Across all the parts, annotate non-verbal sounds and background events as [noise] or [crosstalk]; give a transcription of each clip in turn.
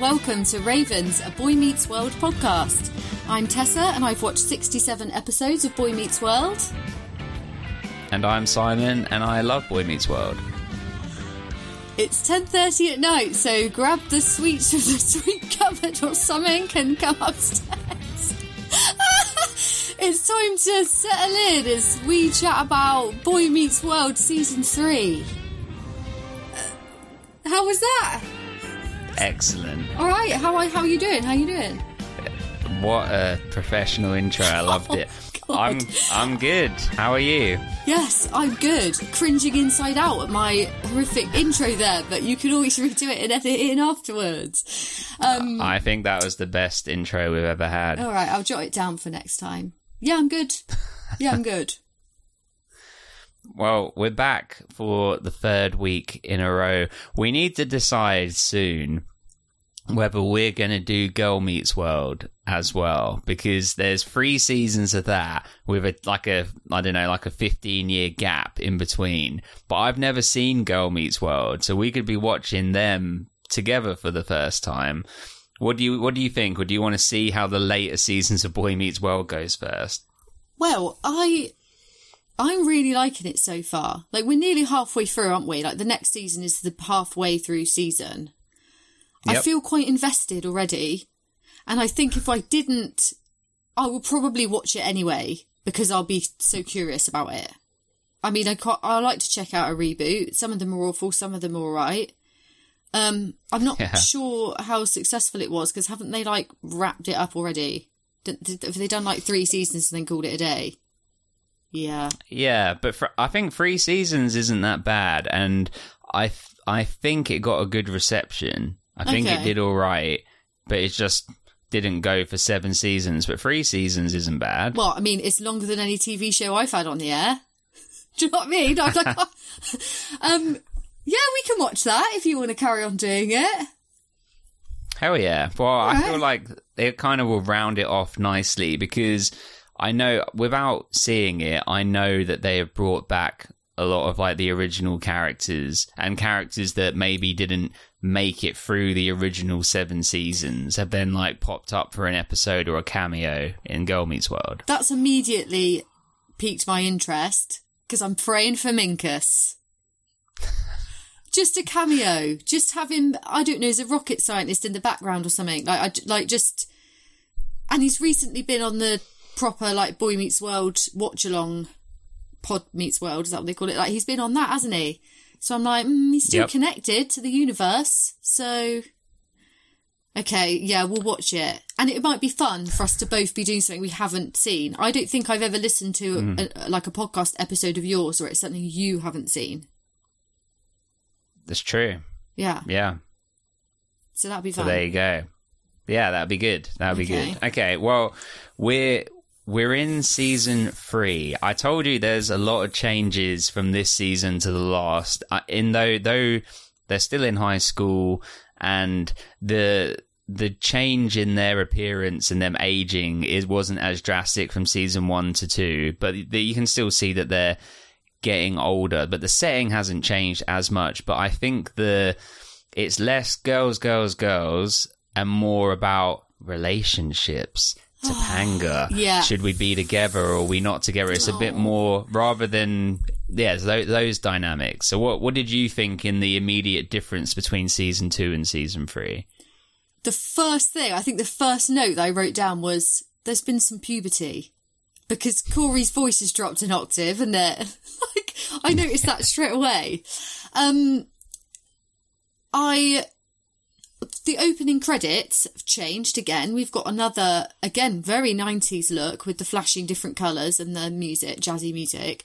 welcome to Ravens, a Boy Meets World podcast. I'm Tessa, and I've watched 67 episodes of Boy Meets World. And I'm Simon, and I love Boy Meets World. It's 10.30 at night, so grab the sweets [laughs] from the sweet cupboard or something and come upstairs. [laughs] it's time to settle in as we chat about Boy Meets World Season 3. Uh, how was that? Excellent. All right, how are, how are you doing? How are you doing? What a professional intro. I [laughs] loved it. Oh, I'm I'm good. How are you? Yes, I'm good. Cringing inside out at my horrific intro there, but you can always [laughs] redo it and edit it in afterwards. Um, I think that was the best intro we've ever had. all right, I'll jot it down for next time. Yeah, I'm good. Yeah, I'm [laughs] good. Well, we're back for the third week in a row. We need to decide soon whether we're going to do Girl Meets World as well because there's three seasons of that with a like a I don't know like a 15 year gap in between. But I've never seen Girl Meets World, so we could be watching them together for the first time. What do you what do you think? Or do you want to see how the later seasons of Boy Meets World goes first? Well, I I'm really liking it so far. Like we're nearly halfway through, aren't we? Like the next season is the halfway through season. I feel quite invested already. And I think if I didn't, I will probably watch it anyway because I'll be so curious about it. I mean, I quite, I like to check out a reboot. Some of them are awful, some of them are alright. Um, I'm not Yeah. sure how successful it was because haven't they like wrapped it up already? Did, did, have they done like three seasons and then called it a day? Yeah. Yeah, but for, I think three seasons isn't that bad, and I th- I think it got a good reception. I think it did all right, but it just didn't go for seven seasons. But three seasons isn't bad. Well, I mean, it's longer than any TV show I've had on the air. [laughs] Do you know what I mean? I'm like, [laughs] um, yeah, we can watch that if you want to carry on doing it. Hell yeah! Well, I feel like it kind of will round it off nicely because I know without seeing it, I know that they have brought back a lot of like the original characters and characters that maybe didn't make it through the original seven seasons have then like popped up for an episode or a cameo in Girl Meets World. That's immediately piqued my interest because I'm praying for Minkus. Just a cameo, just have him. I don't know, as a rocket scientist in the background or something. Like, I like just, and he's recently been on the proper like Boy Meets World watch along, Pod Meets World. Is that what they call it? Like he's been on that, hasn't he? So I'm like, mm, he's still Yep. connected to the universe. So Okay, yeah, we'll watch it. And it might be fun for us to both be doing something we haven't seen. I don't think I've ever listened to a, like a podcast episode of yours where it's something you haven't seen. That's true. Yeah, Yeah. so that'd be So fun. there you go. Yeah, that'd be good. That'd be good. Okay, well, we're we're in season three. I told you there's a lot of changes from this season to the last. In though though they're still in high school, and the the change in their appearance and them aging is wasn't as drastic from season one to two, but you can still see that they're getting older. But the setting hasn't changed as much. But I think the it's less girls, girls, girls, and more about relationships. Topanga. [gasps] Yeah. Should we be together or are we not together? It's a bit more rather than yeah, those, those dynamics. So what what did you think in the immediate difference between season two and season three? the first thing, I think the first note that I wrote down was there's been some puberty. Because Corey's voice has dropped an octave, and it? [laughs] like I noticed that [laughs] straight away. Um, I the opening credits have changed again. We've got another again very nineties look with the flashing different colours and the music, jazzy music,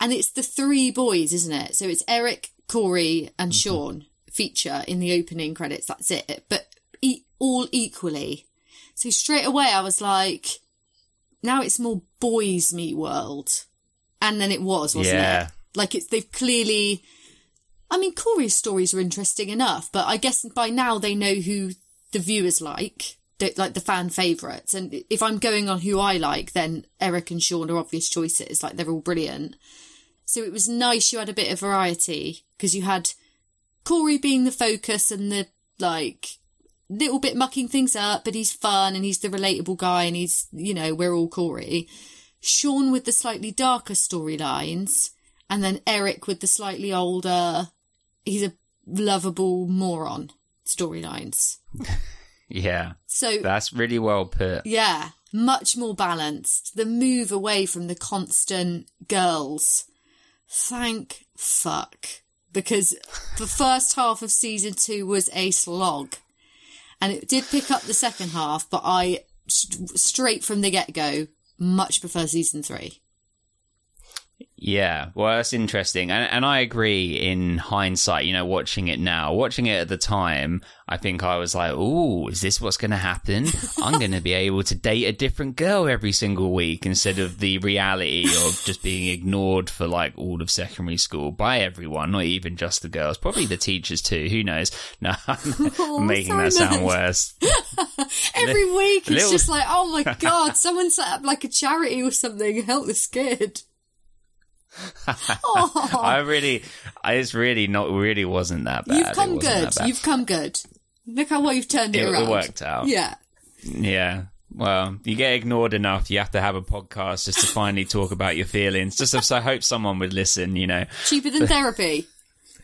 and it's the three boys, isn't it? So it's Eric, Corey, and mm-hmm. Sean feature in the opening credits. That's it, but e- all equally. So straight away, I was like, now it's more boys meet world, and then it was, wasn't Yeah. it? Like it's they've clearly. I mean, Corey's stories are interesting enough, but I guess by now they know who the viewers like, the, like the fan favourites. And if I'm going on who I like, then Eric and Sean are obvious choices. Like they're all brilliant. So it was nice you had a bit of variety because you had Corey being the focus and the like little bit mucking things up, but he's fun and he's the relatable guy and he's, you know, we're all Corey. Sean with the slightly darker storylines and then Eric with the slightly older, he's a lovable moron storylines. [laughs] Yeah. So That's really well put. yeah, much more balanced. The move away from the constant girls. Thank fuck. Because the first half of season two was a slog. And it did pick up the second half, but I, straight from the get go, much prefer season three. Yeah, well, that's interesting, and and I agree. In hindsight, you know, watching it now, watching it at the time, I think I was like, "Ooh, is this what's going to happen? I'm going to be able to date a different girl every single week instead of the reality of just being ignored for like all of secondary school by everyone, not even just the girls, probably the teachers too. Who knows? [laughs] No, I'm, Oh, [laughs] making that sound worse. [laughs] Every week, it's little- just like, oh my god, someone set up like a charity or something, help this kid. Oh, I really, I, it's really not, really wasn't that bad. you've come good. You've come good. Look how well you've turned it, It- it worked out. Yeah. Yeah. Well, you get ignored enough, you have to have a podcast just to finally talk about your feelings. Just so I hope someone would listen, you know. Cheaper than therapy.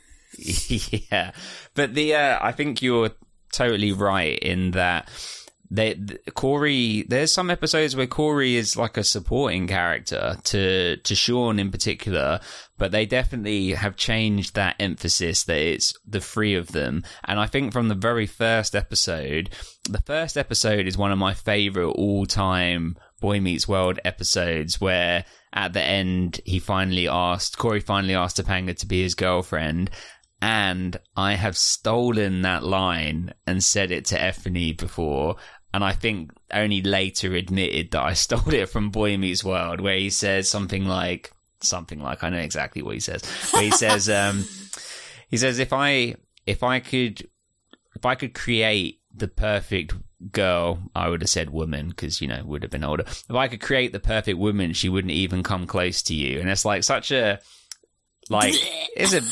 [laughs] yeah. But the uh I think you're totally right in that they Corey there's some episodes where Corey is like a supporting character to to Sean in particular, but they definitely have changed that emphasis that it's the three of them. And I think from the very first episode, the first episode is one of my favorite all-time Boy Meets World episodes where at the end he finally asked Corey finally asked Topanga to be his girlfriend and I have stolen that line and said it to Effany before, and I think only later admitted that I [laughs] stole it from Boy Meets World, where he says something like something like I know exactly what he says. Where he says, [laughs] um, he says if I if I could if I could create the perfect girl, I would have said woman because you know would have been older. If I could create the perfect woman, she wouldn't even come close to you, and it's like such a like [laughs] it's a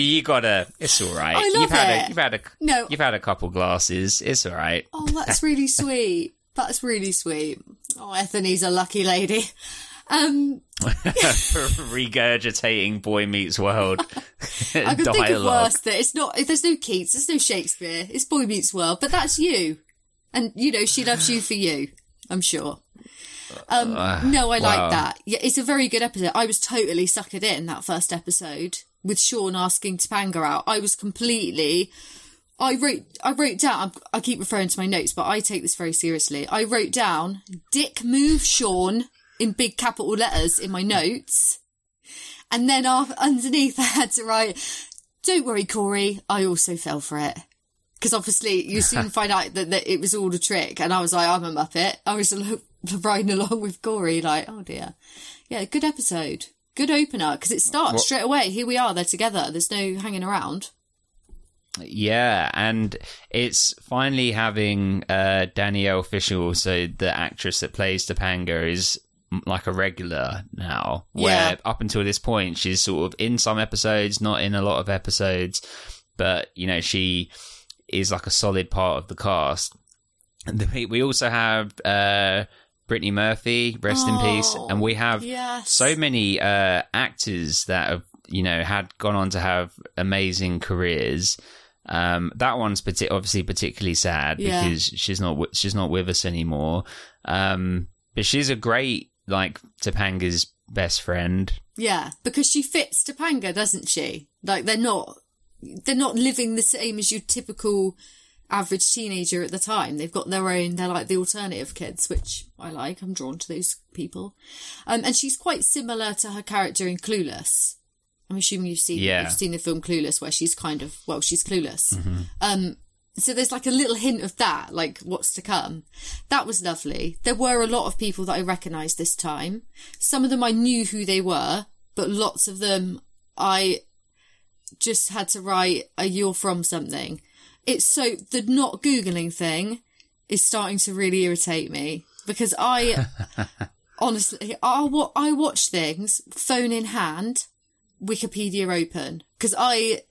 you gotta. It's all right. I love you've had it. a you've had a No. you've had a couple glasses. It's all right. Oh, that's really [laughs] sweet. That's really sweet. Oh, Ethany's a lucky lady. Um, [laughs] Regurgitating Boy Meets World [laughs] I can think of worse that it's not, there's no Keats, there's no Shakespeare, it's Boy Meets World, but that's you. And, you know, she loves you for you, I'm sure. Um, no, I wow. like that. Yeah, it's a very good episode. I was totally suckered in that first episode with Sean asking Topanga out. I was completely. I wrote. I wrote down. I keep referring to my notes, but I take this very seriously. I wrote down "Dick move Sean" in big capital letters in my notes, and then underneath [laughs] I had to write, "Don't worry, Corey. I also fell for it." Because obviously you [laughs] soon find out that, that it was all a trick, and I was like, I'm a muppet. I was [laughs] riding along with Corey, like, oh dear, yeah, good episode, good opener, because it starts straight away. Here we are, they're together. There's no hanging around. Yeah, and it's finally having uh, Danielle Fishel, so the actress that plays Topanga, is like a regular now. Where Yeah. up until this point, she's sort of in some episodes, not in a lot of episodes, but you know she is like a solid part of the cast. We also have uh, Brittany Murphy, rest in peace, Oh, and we have yes. so many uh, actors that have you know had gone on to have amazing careers. Um, that one's parti- obviously particularly sad Yeah. because she's not wi- she's not with us anymore. Um, but she's a great like Topanga's best friend. Yeah, because she fits Topanga, doesn't she? Like they're not, they're not living the same as your typical average teenager at the time. They've got their own. They're like the alternative kids, which I like. I'm drawn to those people. Um, and she's quite similar to her character in Clueless. I'm assuming you've seen Yeah. you've seen the film Clueless, where she's kind of well, she's clueless. Um, so there's like a little hint of that, like what's to come. That was lovely. There were a lot of people that I recognised this time. Some of them I knew who they were, but lots of them I just had to write a you're from something. It's so the not googling thing is starting to really irritate me because I [laughs] honestly I wa- I watch things phone in hand, Wikipedia open because I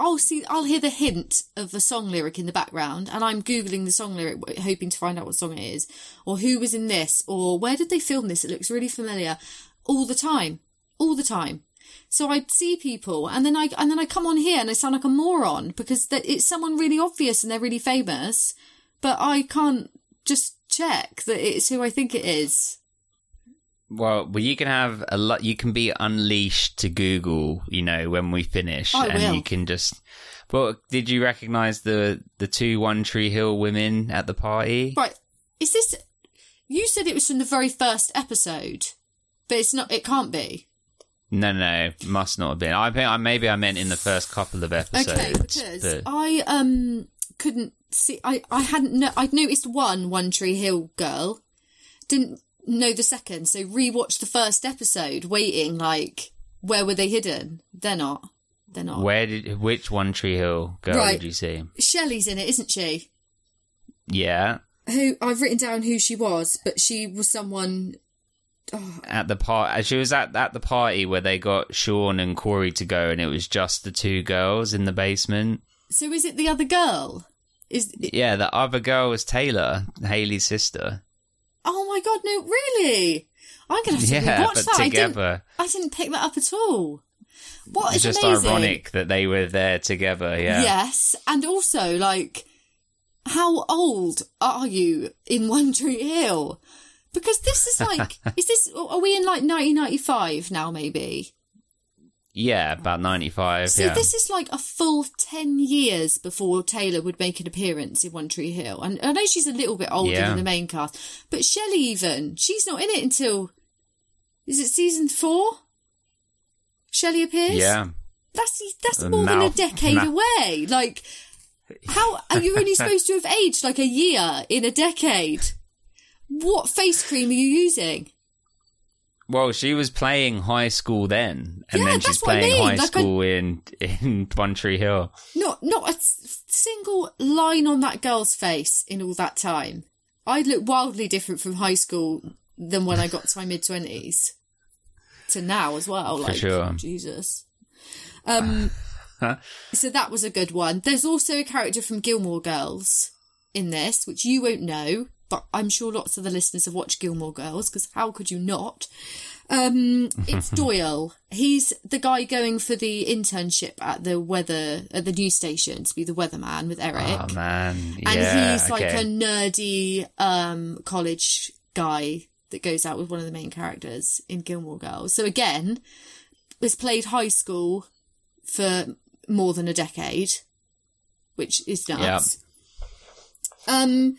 I'll see, I'll hear the hint of a song lyric in the background, and I'm googling the song lyric, hoping to find out what song it is, or who was in this, or where did they film this? It looks really familiar, all the time, all the time. So I see people, and then I and then I come on here and I sound like a moron because it's someone really obvious and they're really famous, but I can't just check that it's who I think it is. Well, well, you can have a lot. You can be unleashed to Google. You know when we finish, I and will. you can just. Well, did you recognise the the two One Tree Hill women at the party? Right, is this? You said it was from the very first episode, but it's not. It can't be. No, no, must not have been. I think I maybe I meant in the first couple of episodes. Okay, because but- I um couldn't see. I I hadn't. No, I'd noticed one One Tree Hill girl, didn't know the second. So rewatched the first episode, waiting like where were they hidden? They're not. They're not. Where did which One Tree Hill girl Right. did you see? Shelley's in it, isn't she? Yeah, Who I've written down who she was, but she was someone. At the part. Uh, she was at at the party where they got Sean and Corey to go, and it was just the two girls in the basement. So is it the other girl? Is Yeah, the other girl was Taylor, Haley's sister. oh my god, no, really? I'm gonna have to Yeah, rewatch but that. I didn't, together. I didn't pick that up at all. What It's is just amazing? ironic that they were there together. Yeah. Yes, and also like, how old are you in [laughs] One Tree Hill? Because this is like, [laughs] is this? Are we in like 1995 now? Maybe. Yeah, about 95. So yeah. this is like a full 10 years before Taylor would make an appearance in One Tree Hill. And I know she's a little bit older Yeah. than the main cast, but Shelley even, she's not in it until, is it season four? Shelley appears? yeah. That's, that's more than a decade away. Like, how are you only [laughs] supposed to have aged like a year in a decade? What face cream are you using? Well, she was playing high school then, and Yeah, then she's what I playing mean, high like I- school in in [laughs] One Tree Hill. Not not a single line on that girl's face in all that time. I look wildly different from high school than when I got to my mid twenties to now as well. Like sure. Jesus. Um, [laughs] so that was a good one. There's also a character from Gilmore Girls in this, which you won't know, but I'm sure lots of the listeners have watched Gilmore Girls because how could you not? Um, [laughs] it's Doyle. He's the guy going for the internship at the weather at the news station to be the weatherman with Eric, Oh man, and yeah, he's like okay. a nerdy um college guy that goes out with one of the main characters in Gilmore Girls. So again, has played high school for more than a decade, which is nuts. Um,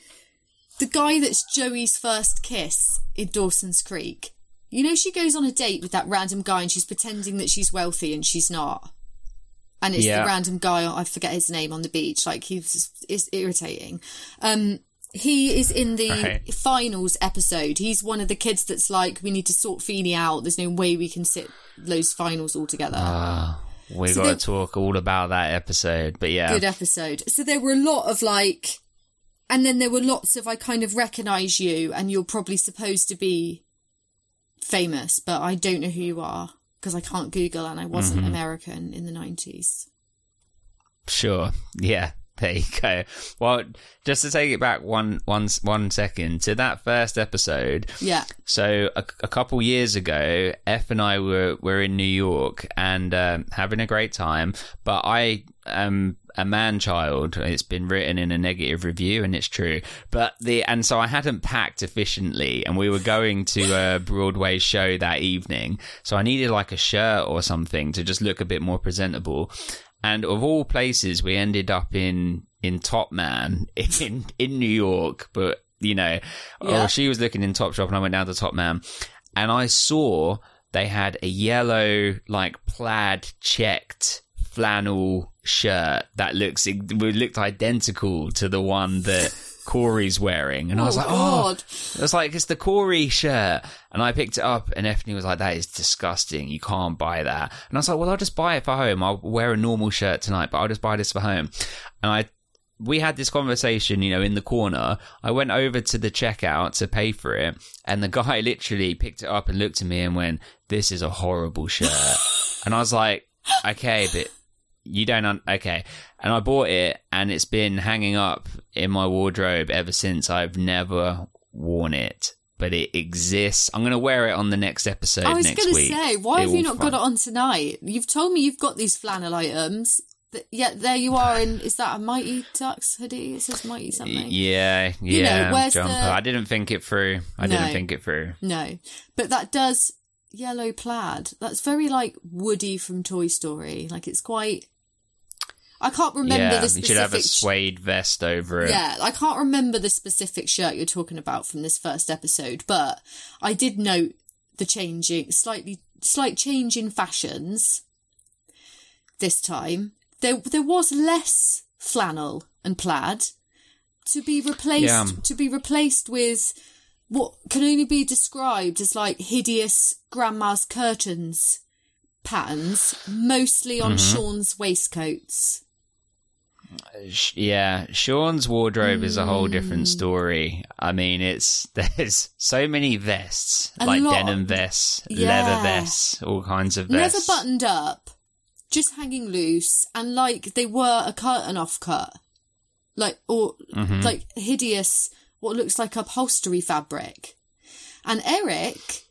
the guy that's Joey's first kiss in Dawson's Creek. You know, she goes on a date with that random guy and she's pretending that she's wealthy and she's not. And it's Yeah. the random guy, I forget his name, on the beach. Like, he's it's irritating. Um, he is in the Right. finals episode. He's one of the kids that's like, we need to sort Feeny out. There's no way we can sit those finals all together. Ah, we So got to talk all about that episode, but yeah, good episode. So there were a lot of like, and then there were lots of I kind of recognize you, and you're probably supposed to be famous, but I don't know who you are because I can't Google, and I wasn't Mm-hmm. American in the nineties. Sure. Yeah. There you go. Well, just to take it back one, one, one second to that first episode. Yeah, So a, a couple years ago, F and I were were in New York and um, having a great time. But I am a man child. It's been written in a negative review, and it's true. But the and so I hadn't packed efficiently, and we were going to a Broadway show that evening. So I needed like a shirt or something to just look a bit more presentable. And of all places, we ended up in in Top Man [laughs] in in New York. But you know, oh, Yeah. oh, she was looking in Top Shop, and I went down to Top Man, and I saw they had a yellow like plaid checked flannel shirt that looks it looked identical to the one that [laughs] Corey's wearing, and I was oh, like, oh. God, It was like, it's the Corey shirt. And I picked it up and Effie was like, that is disgusting. You can't buy that. And I was like, well, I'll just buy it for home. I'll wear a normal shirt tonight, but I'll just buy this for home. And I, we had this conversation, you know, in the corner. I went over to the checkout to pay for it. And the guy [laughs] literally picked it up and looked at me and went, this is a horrible shirt. [laughs] and I was like, okay, but you don't un- okay and i bought it and it's been hanging up in my wardrobe ever since i've never worn it but it exists i'm going to wear it on the next episode I was going to say, why It have you not find- got it on tonight? You've told me you've got these flannel items. Yet there you are in, is that a Mighty Ducks hoodie? It says Mighty something. yeah yeah You know, where's jumper the- i didn't think it through i No. didn't think it through No. But that does, yellow plaid. That's very like Woody from Toy Story. Like it's quite, I can't remember yeah the you specific. should have a suede vest over it Yeah, I can't remember the specific shirt you're talking about from this first episode, but I did note the changing, slightly, slight change in fashions this time. There, there was less flannel and plaid to be replaced, Yeah. to be replaced with what can only be described as like hideous grandma's curtains patterns, mostly on Mm-hmm. Sean's waistcoats. Yeah, Sean's wardrobe is a whole different story. I mean, it's [laughs] there's so many vests, A like lot. denim vests, Yeah. leather vests, all kinds of vests. Never buttoned up, just hanging loose, and like they were a cut curtain off cut, like or Mhm. like hideous, what looks like upholstery fabric. And Eric,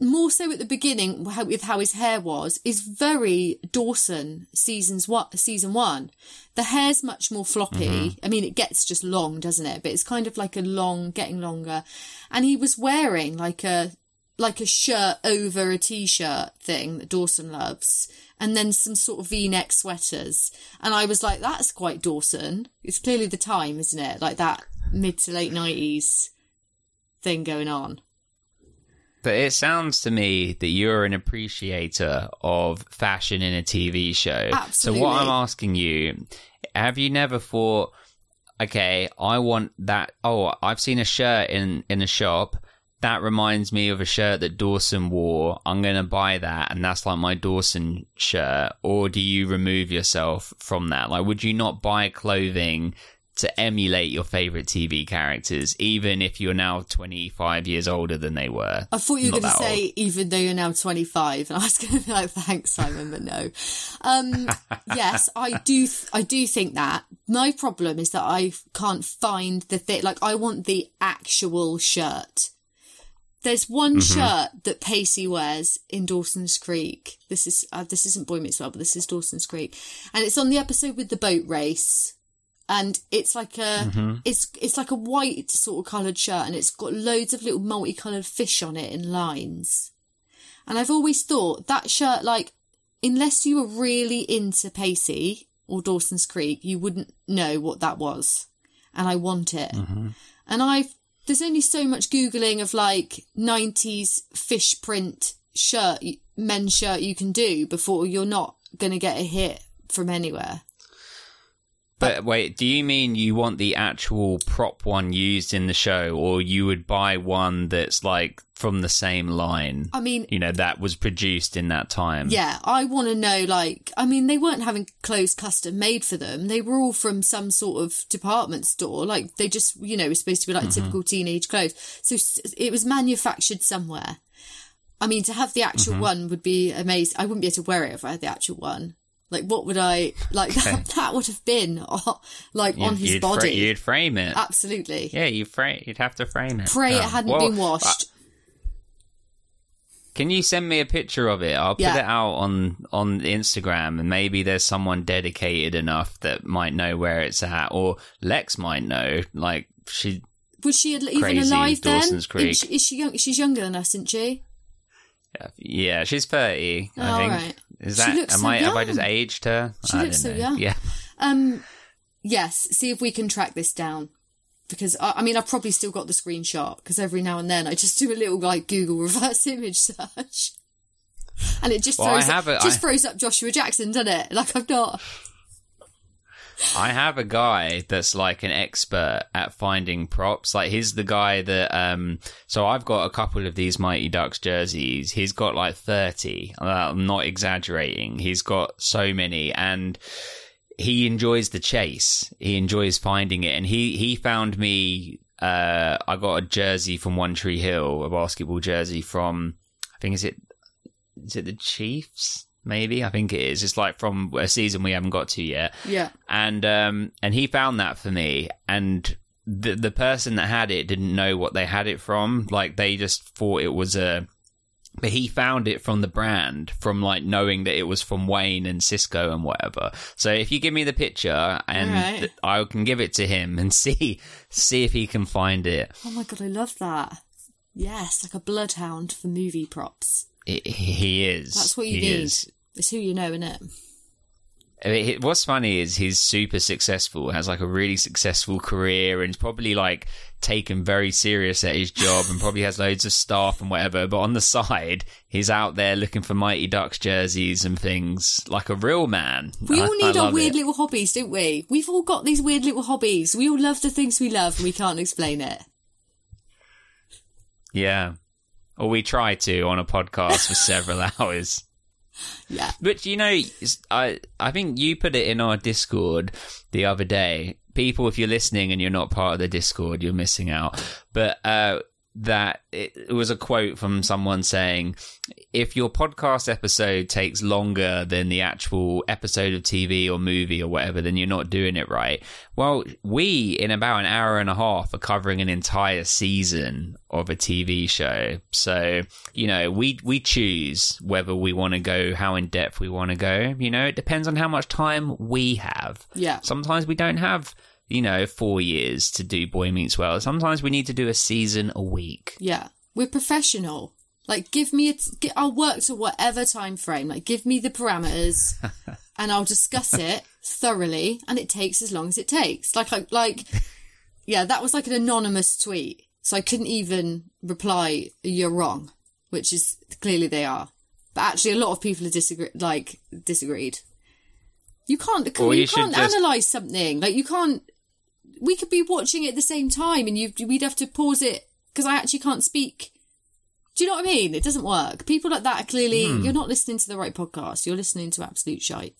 more so at the beginning, with how his hair was, is very Dawson seasons what season one. The hair's much more floppy. Mm-hmm. I mean, it gets just long, doesn't it? But it's kind of like a long, getting longer. And he was wearing like a like a shirt over a t-shirt thing that Dawson loves, and then some sort of V-neck sweaters. And I was like, that's quite Dawson. It's clearly the time, isn't it? Like that mid to late nineties thing going on. But it sounds to me that you're an appreciator of fashion in a TV show. Absolutely. So what I'm asking you, have you never thought, okay, I want that oh, I've seen a shirt in in a shop that reminds me of a shirt that Dawson wore. I'm going to buy that and that's like my Dawson shirt or do you remove yourself from that? Like would you not buy clothing to emulate your favorite TV characters even if you're now 25 years older than they were? I thought you were going to say, even though you're now 25, and I was [laughs] going to be like, thanks, Simon, but no. Um, [laughs] yes, I do, th- I do think that. My problem is that I can't find the thing, like, I want the actual shirt. There's one shirt that Pacey wears in Dawson's Creek. This is, uh, this isn't Boy Meets World, but this is Dawson's Creek. And it's on the episode with the boat race. And it's like a, mm-hmm. it's, it's like a white sort of coloured shirt and it's got loads of little multicoloured fish on it in lines. And I've always thought that shirt, like, unless you were really into Pacey or Dawson's Creek, you wouldn't know what that was. And I want it. Mm-hmm. And I've, there's only so much Googling of like 90s fish print shirt, men's shirt you can do before you're not going to get a hit from anywhere. But wait, do you mean you want the actual prop one used in the show, or you would buy one that's like from the same line? I mean, You know, that was produced in that time. Yeah, I want to know, like, I mean, they weren't having clothes custom made for them. They were all from some sort of department store. Like, they just, you know, were supposed to be like mm-hmm. typical teenage clothes. So it was manufactured somewhere. I mean, to have the actual mm-hmm. one would be amazing. I wouldn't be able to wear it if I had the actual one. Like, what would I, like, [laughs] that, that would have been, [laughs] like, on his you'd body. Fra- you'd frame it. Absolutely. yeah, you fra- You'd have to frame it. Pray it Um, hadn't well, been washed. Can you send me a picture of it? I'll put Yeah. it out on on Instagram, and maybe there's someone dedicated enough that might know where it's at, or Lex might know. Like she, was she even alive Dawson's then? Creek. Is she, is she young? She's younger than us, isn't she? yeah, she's thirty. Oh, I think. Is She that? looks am so I? Have I just aged her? She I looks so know. young. Yeah. Um, yes. See if we can track this down. Because I, I mean, I've probably still got the screenshot because every now and then I just do a little like Google reverse [laughs] image search, and it just Well, throws up, a- just I- throws up Joshua Jackson, doesn't it? Like I've not. I have a guy that's like an expert at finding props. Like he's the guy that um so I've got a couple of these Mighty Ducks jerseys. He's got like 30. Uh, I'm not exaggerating. He's got so many and he enjoys the chase. He enjoys finding it and he he found me uh I got a jersey from One Tree Hill, a basketball jersey from I think is it is it the Chiefs? Maybe I think it is. It's like from a season we haven't got to yet. Yeah. and um and he found that for me and the the person that had it didn't know what they had it from like they just thought it was a but he found it from the brand from like knowing that it was from Wayne and Cisco and whatever. So if you give me the picture and Alright. th- I can give it to him and [laughs] see see if he can find it. Oh my god, I love that. Yes, like a bloodhound for movie props. I- he is. That's what you He need. is. It's who you know, isn't it? I mean, what's funny is he's super successful, has like a really successful career, and probably like taken very serious at his job, and probably has loads of staff and whatever. But on the side, he's out there looking for Mighty Ducks jerseys and things like a real man. We I- all need our weird it. little hobbies, don't we? We've all got these weird little hobbies. We all love the things we love and we can't explain it. Yeah, or we try to on a podcast for several [laughs] hours. Yeah. But you know, I I think you put it in our Discord the other day. People, if you're listening and you're not part of the Discord, you're missing out. But uh, that it, was a quote from someone saying, "If your podcast episode takes longer than the actual episode of TV or movie or whatever, then you're not doing it right." Well, we in about an hour and a half are covering an entire season of a TV show. So, you know, we we choose whether we want to go how in depth we want to go. You know, it depends on how much time we have. Yeah. Sometimes we don't have, you know, 4 years to do Boy Meets World. Sometimes we need to do a season a week. Yeah. We're professional. Like, give me a. T- I'll work to whatever time frame. Like, give me the parameters [laughs] and I'll discuss it thoroughly and it takes as long as it takes. Like, I, like, [laughs] yeah, that was like an anonymous tweet. So I couldn't even reply, you're wrong, which is clearly they are. But actually, a lot of people are disagreed, like, disagreed. You can't, Or you, you can't just- analyze something. Like, you can't, we could be watching it at the same time and you, we'd have to pause it because I actually can't speak. Do you know what I mean? It doesn't work. People like that are clearly, Hmm. you're not listening to the right podcast. You're listening to absolute shite.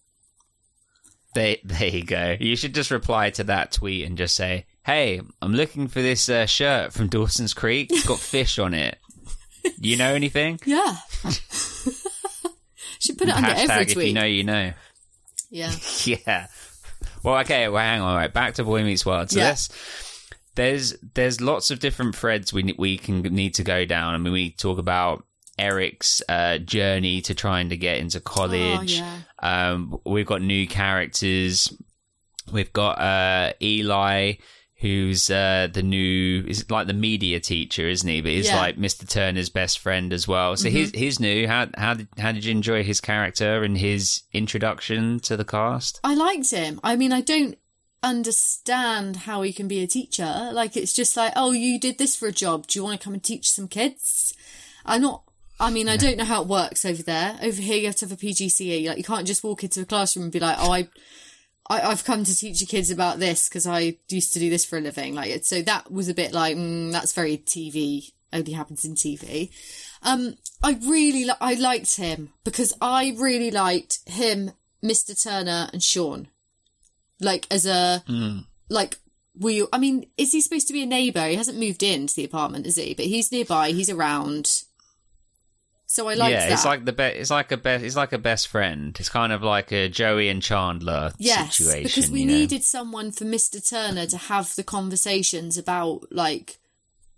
There, there you go. You should just reply to that tweet and just say, "Hey, I'm looking for this uh, shirt from Dawson's Creek. It's got fish on it. Do [laughs] you know anything?" Yeah. [laughs] Should put it under every Hashtag if tweet. you know, you know. Yeah. [laughs] yeah. Well, okay. Well, hang on. All right, back to Boy Meets World. So Yeah. there's there's lots of different threads we we can need to go down. I mean, we talk about Eric's uh, journey to trying to get into college. Oh, Um, we've got new characters. We've got uh, Eli, who's uh, the new is like the media teacher, isn't he? But he's Yeah. like Mr. Turner's best friend as well. So he's he's new. How how did how did you enjoy his character and his introduction to the cast? I liked him. I mean, I don't understand how he can be a teacher. Like, it's just like, oh, you did this for a job. Do you want to come and teach some kids? I'm not. I mean, I don't know how it works over there. Over here, you have to have a PGCE. Like, you can't just walk into a classroom and be like, oh, I, I I've come to teach your kids about this because I used to do this for a living. Like, it- so that was a bit like, mm, that's very TV. Only happens in TV. Um, I really, li- I liked him because I really liked him, Mr. Turner, and Sean. Like as a like we. I mean, is he supposed to be a neighbour? He hasn't moved into the apartment, is he? But he's nearby. He's around. So I like yeah, that. it's like the be- it's like a best it's like a best friend. It's kind of like a Joey and Chandler yes, situation. because we you know? needed someone for Mr. Turner to have the conversations about like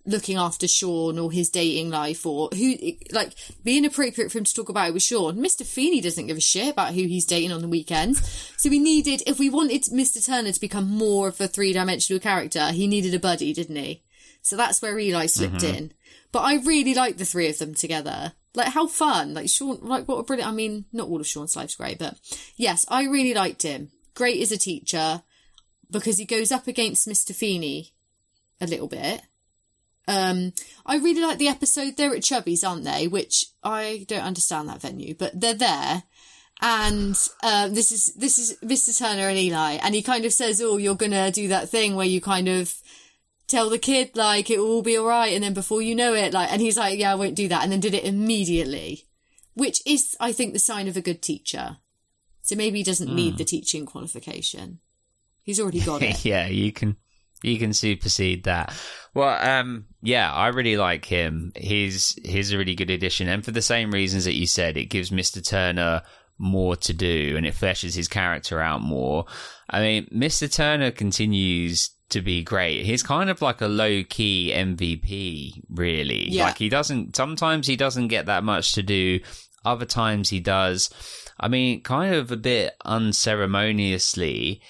looking after Sean or his dating life or who like being appropriate for him to talk about it with Sean. Mr. Feeny doesn't give a shit about who he's dating on the weekends. So we needed if we wanted Mr. Turner to become more of a three dimensional character, he needed a buddy, didn't he? So that's where Eli slipped Mm-hmm. in. But I really like the three of them together. Like how fun! Like Sean, like what a brilliant. I mean, not all of Sean's life's great, but yes, I really liked him. Great as a teacher because he goes up against Mr. Feeny a little bit. Um, I really like the episode. They're at Chubbie's, aren't they? Which I don't understand that venue, but they're there. And um, this is this is Mr. Turner and Eli, and he kind of says, "Oh, you're gonna do that thing where you kind of tell the kid like it will all be all right," and then before you know it, like, and he's like, "Yeah, I won't do that," and then did it immediately, which is, I think, the sign of a good teacher. So maybe he doesn't need the teaching qualification. He's already got it. [laughs] yeah, you can you can supersede that. Well, um, yeah, I really like him. He's he's a really good addition, and for the same reasons that you said, it gives Mister Turner more to do and it fleshes his character out more. I mean, Mr. Turner continues to be great. He's kind of like a low key MVP, really. Yeah. Like he doesn't, sometimes he doesn't get that much to do. Other times he does. I mean, kind of a bit unceremoniously.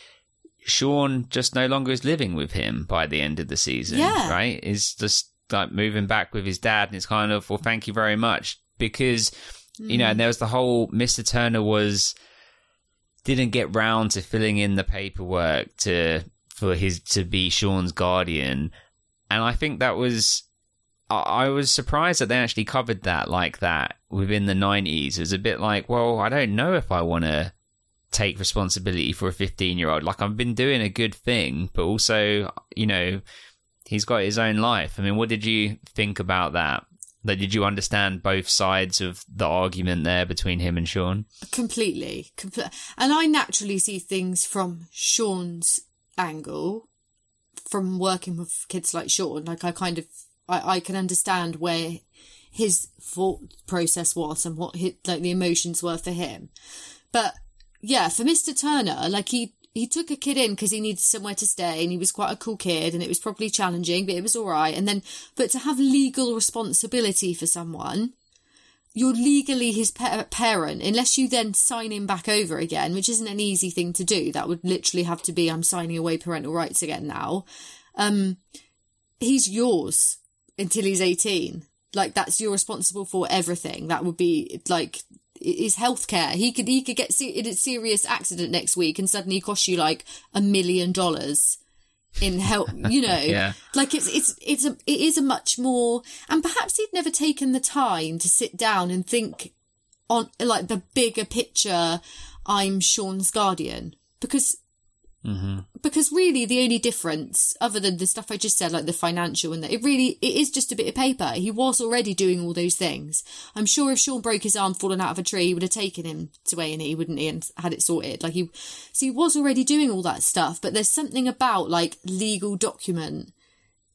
Sean just no longer is living with him by the end of the season, Yeah. right? Is just like moving back with his dad, and it's kind of well, thank you very much because you know, mm. and there was the whole Mr. Turner was didn't get round to filling in the paperwork to for his to be Sean's guardian, and I think that was I, was surprised that they actually covered that like that within the nineties. It was a bit like, well, I don't know if I want to take responsibility for a 15 year old. Like I've been doing a good thing, but also, you know, he's got his own life. I mean, what did you think about that? Like, did you understand both sides of the argument there between him and Sean? completely, compl- and I naturally see things from Sean's angle, from working with kids like Sean. Like I kind of, I, I can understand where his thought process was and what his, like the emotions were for him. But yeah, for Mr. Turner, like he he took a kid in because he needed somewhere to stay and he was quite a cool kid and it was probably challenging, but it was all right. And then, but to have legal responsibility for someone, you're legally his pa- parent unless you then sign him back over again, which isn't an easy thing to do. That would literally have to be I'm signing away parental rights again now. Um, he's yours until he's 18. Like that's you're responsible for everything. That would be like his healthcare. He could he could get se- in a serious accident next week and suddenly cost you like a million dollars in help. You know, [laughs] Yeah. like it's it's it's a it is a much more and perhaps he'd never taken the time to sit down and think on like the bigger picture. I'm Sean's guardian because hmm because really the only difference other than the stuff i just said like the financial and that it really it is just a bit of paper. He was already doing all those things. I'm sure if sean broke his arm falling out of a tree he would have taken him to a&e wouldn't he and had it sorted. Like he so he was already doing all that stuff but there's something about like legal document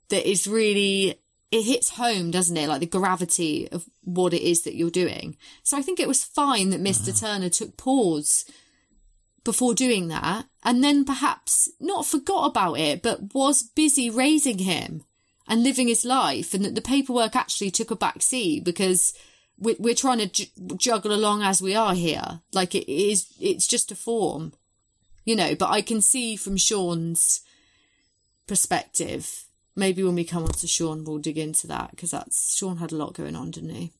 that is really it hits home doesn't it? Like the gravity of what it is that you're doing. So i think it was fine that mister turner took pause before doing that and then perhaps not forgot about it but was busy raising him and living his life and that the paperwork actually took a back seat because we're, we're trying to ju- juggle along as we are here like it is it's just a form you know but i can see from sean's perspective maybe when we come on to sean we'll dig into that because that's sean had a lot going on didn't he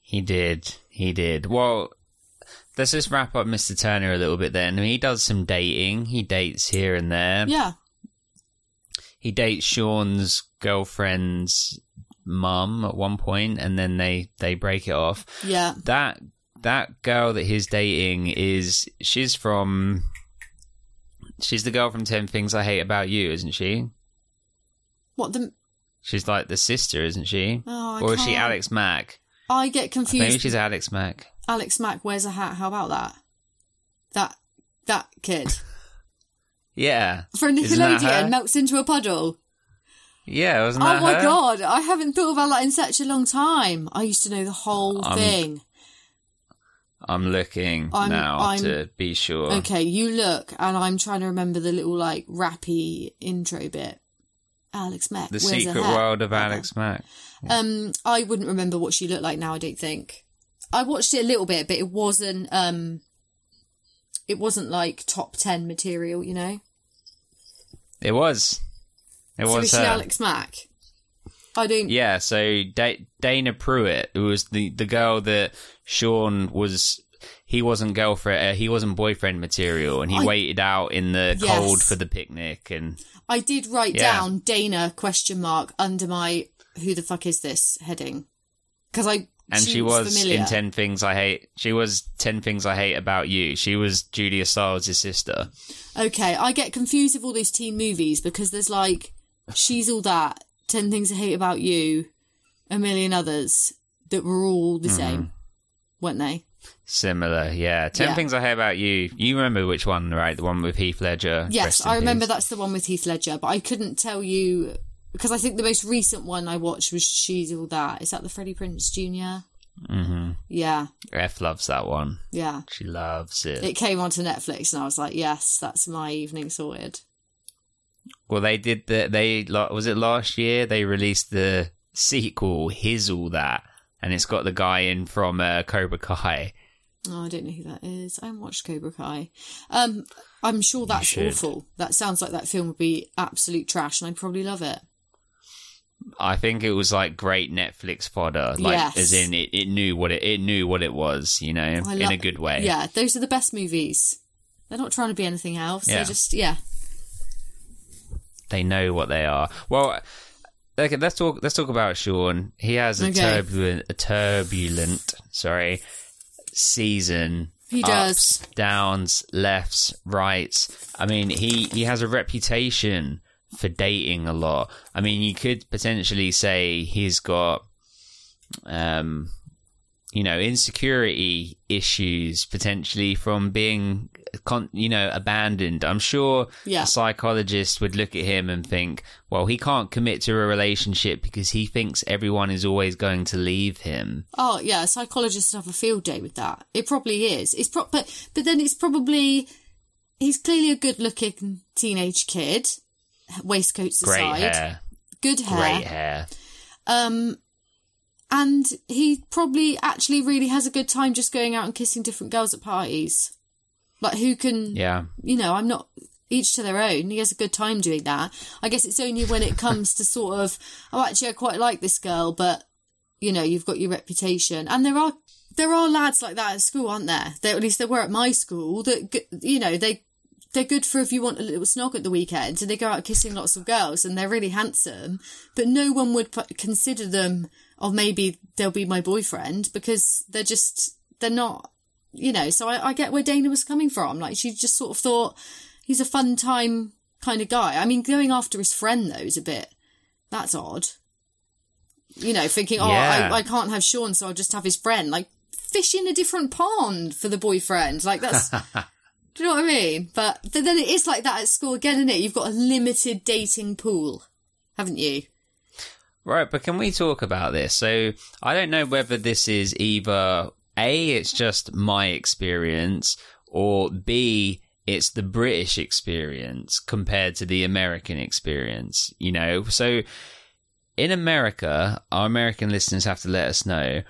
He did. He did. Well, let's just wrap up Mr. Turner a little bit then. I mean, he does some dating. He dates here and there. yeah He dates Sean's girlfriend's mum at one point, and then they they break it off. yeah That that girl that he's dating is she's from she's the girl from Ten Things I Hate About You, isn't she? what the She's like the sister, isn't she? Oh, I or is she can't- Alex Mack? i get confused Maybe she's Alex Mack. Alex Mack wears a hat. How about that? That that kid [laughs] Yeah. from Nickelodeon melts into a puddle. Yeah, wasn't Oh my her? god, I haven't thought about that in such a long time. I used to know the whole Um, thing. I'm looking I'm- now I'm- to be sure. Okay, you look, and I'm trying to remember the little like rappy intro bit. Alex Mack. The wears a Secret. World of. Alex Mack. Um, I wouldn't remember what she looked like now. I don't think. I watched it a little bit, but it wasn't. Um, it wasn't like top ten material, you know. It was. It so was her. Alex Mack? I don't. Yeah, so da- Dana Pruitt, who was the, the girl that Sean was, he wasn't girlfriend, uh, he wasn't boyfriend material, and he I- waited out in the Yes. cold for the picnic, and I did write Yeah. down Dana question mark under my who the fuck is this heading because I and she, was familiar. in Ten Things I Hate. She was Ten Things I Hate About You. She was Julia Stiles' sister. Okay, I get confused with all those teen movies because there's like she's all that, Ten Things I Hate About You, a million others that were all the Mm-hmm. same, weren't they? Similar, yeah. Ten Yeah. Things I Hate About You. You remember which one, right? The one with Heath Ledger. Yes, I remember peace. that's the one with Heath Ledger, but I couldn't tell you because I think the most recent one I watched was She's All That. Is that the Freddie Prinze Jr.? hmm Yeah, F loves that one. yeah. She loves it. It came onto Netflix, and I was like, yes, that's my evening sorted. Well, they did the they was it last year they released the sequel, He's All That, and it's got the guy in from uh, Cobra Kai. Oh, I don't know who that is. I haven't watched Cobra Kai. Um, I'm sure that's awful. That sounds like that film would be absolute trash, and I'd probably love it. I think it was like great Netflix fodder, like Yes. as in it, it knew what it it knew what it was, you know, I in a good way. Yeah, those are the best movies. They're not trying to be anything else. Yeah. They're just yeah. They know what they are. Well, okay, let's talk. Let's talk about Sean. He has a Okay. turbulent, a turbulent, sorry, season. He Ups, does. downs, lefts, rights. I mean, he he has a reputation for dating a lot. I mean, you could potentially say he's got, um, you know, insecurity issues potentially from being, con- you know, abandoned. I'm sure Yeah. a psychologist would look at him and think, well, he can't commit to a relationship because he thinks everyone is always going to leave him. Oh yeah, psychologists have a field day with that. It probably is. It's pro- but but then it's probably he's clearly a good-looking teenage kid. Waistcoats Great aside, hair, good hair. great hair. Um, and he probably actually really has a good time just going out and kissing different girls at parties. Like who can, Yeah. you know, I'm not each to their own. He has a good time doing that. I guess it's only when it comes to sort of, oh, actually, I quite like this girl, but you know, you've got your reputation, and there are there are lads like that at school, aren't there? There, at least there were at my school. That you know they. They're good for if you want a little snog at the weekend, and they go out kissing lots of girls, and they're really handsome. But no one would consider them, or maybe they'll be my boyfriend because they're just they're not, you know. So I, I get where Dana was coming from. Like she just sort of thought he's a fun time kind of guy. I mean, going after his friend though is a bit that's odd. You know, thinking, oh, Yeah. I, I can't have Sean, so I'll just have his friend. Like fish in a different pond for the boyfriend. Like that's. [laughs] Do you know what I mean? But, but then it is like that at school again, isn't it? You've got a limited dating pool, haven't you? Right, but can we talk about this? So I don't know whether this is either A, it's just my experience, or B, it's the British experience compared to the American experience, you know? So in America, our American listeners have to let us know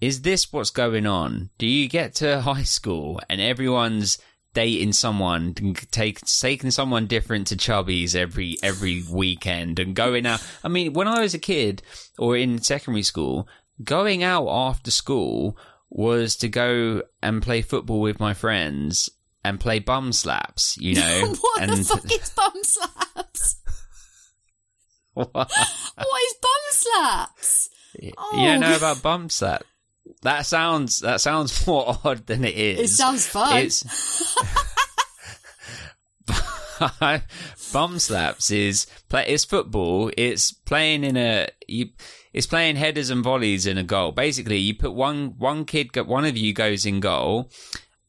is this what's going on? Do you get to high school and everyone's dating someone, take, taking someone different to Chubbie's every every weekend and going out? I mean, when I was a kid or in secondary school, going out after school was to go and play football with my friends and play bum slaps, you [laughs] know. what and the fuck is bum slaps? [laughs] what is bum slaps? You Oh. don't know oh. about bum slap? That sounds that sounds [laughs] more odd than it is. It sounds fun. It's [laughs] bum slaps is play. It's football. It's playing in a you. It's playing headers and volleys in a goal. Basically, you put one one kid, one of you goes in goal,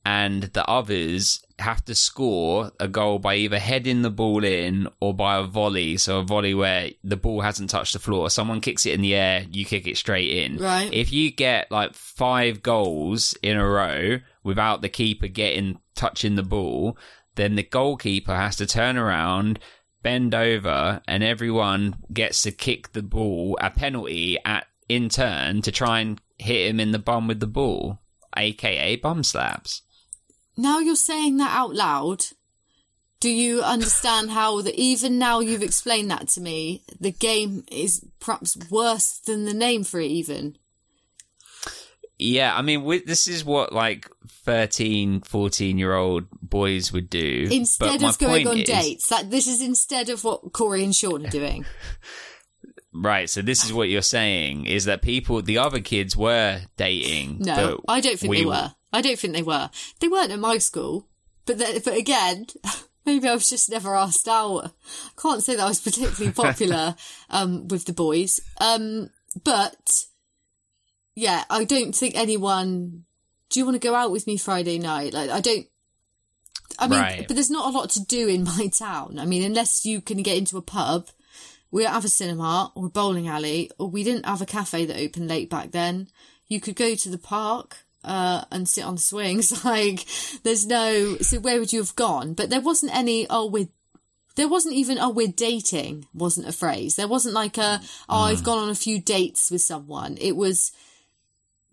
and the others have to score a goal by either heading the ball in or by a volley. So a volley where the ball hasn't touched the floor. Someone kicks it in the air, you kick it straight in. Right. If you get like five goals in a row without the keeper getting touching the ball, then the goalkeeper has to turn around, bend over, and everyone gets to kick the ball a penalty at in turn to try and hit him in the bum with the ball, aka bum slaps. Now you're saying that out loud. Do you understand how that even now you've explained that to me, the game is perhaps worse than the name for it even? Yeah, I mean, we, this is what like 13, 14 year old boys would do. Instead of going on is- dates, that this is instead of what Corey and Sean are doing. [laughs] Right, so this is what you're saying is that people, the other kids were dating. No, I don't think we- they were. I don't think they were. They weren't at my school, but but again, [laughs] maybe I was just never asked out. I can't say that I was particularly popular [laughs] um, with the boys, um, but yeah, I don't think anyone. Do you want to go out with me Friday night? Like, I don't. I mean, Right. but there's not a lot to do in [laughs] my town. I mean, unless you can get into a pub. We don't have a cinema or a bowling alley, or we didn't have a cafe that opened late back then. you could go to the park uh, and sit on the swings. [laughs] Like, there's no. So where would you have gone? But there wasn't any. Oh, we're. There wasn't even. Oh, we're dating. Wasn't a phrase. There wasn't like a. Oh, I've gone on a few dates with someone. It was.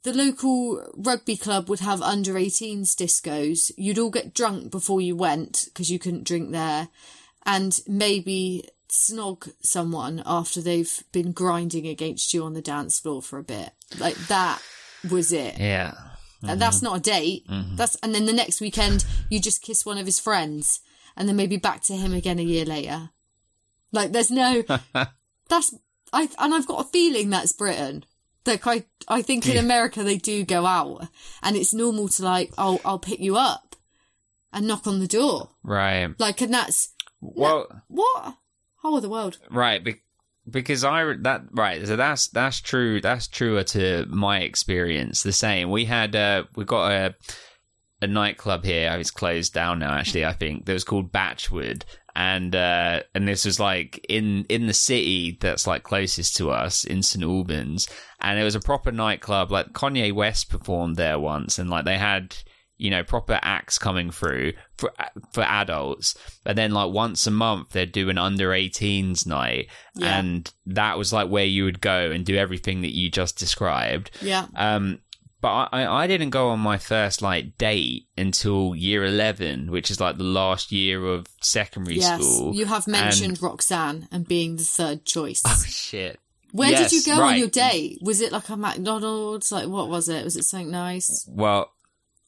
The local rugby club would have under 18s discos. You'd all get drunk before you went because you couldn't drink there, and maybe snog someone after they've been grinding against you on the dance floor for a bit. Like that was it. Yeah. And that's not a date. Mm-hmm. That's and then the next weekend you just kiss one of his friends and then maybe back to him again a year later. Like there's no [laughs] that's I and I've got a feeling that's Britain. Like I I think in America they do go out and it's normal to like I'll I'll pick you up and knock on the door. Right. Like and that's Well, what? How of the world? right. Be- because I that right. So that's that's true. That's truer to my experience. The same. We had uh we got a a nightclub here. It's closed down now. Actually, I think that was called Batchwood, and uh, and this was like in in the city that's like closest to us in St Albans, and it was a proper nightclub. Like Kanye West performed there once, and like they had you know proper acts coming through for for adults, but then like once a month they'd do an under 18s night, Yeah. and that was like where you would go and do everything that you just described. Yeah. Um, but I, I didn't go on my first like date until year eleven, which is like the last year of secondary Yes. school. You have mentioned Roxanne and being the third choice. Oh shit! Where did you Yes, go on your date? Was it like a McDonald's? Like what was it? Was it something nice? Well,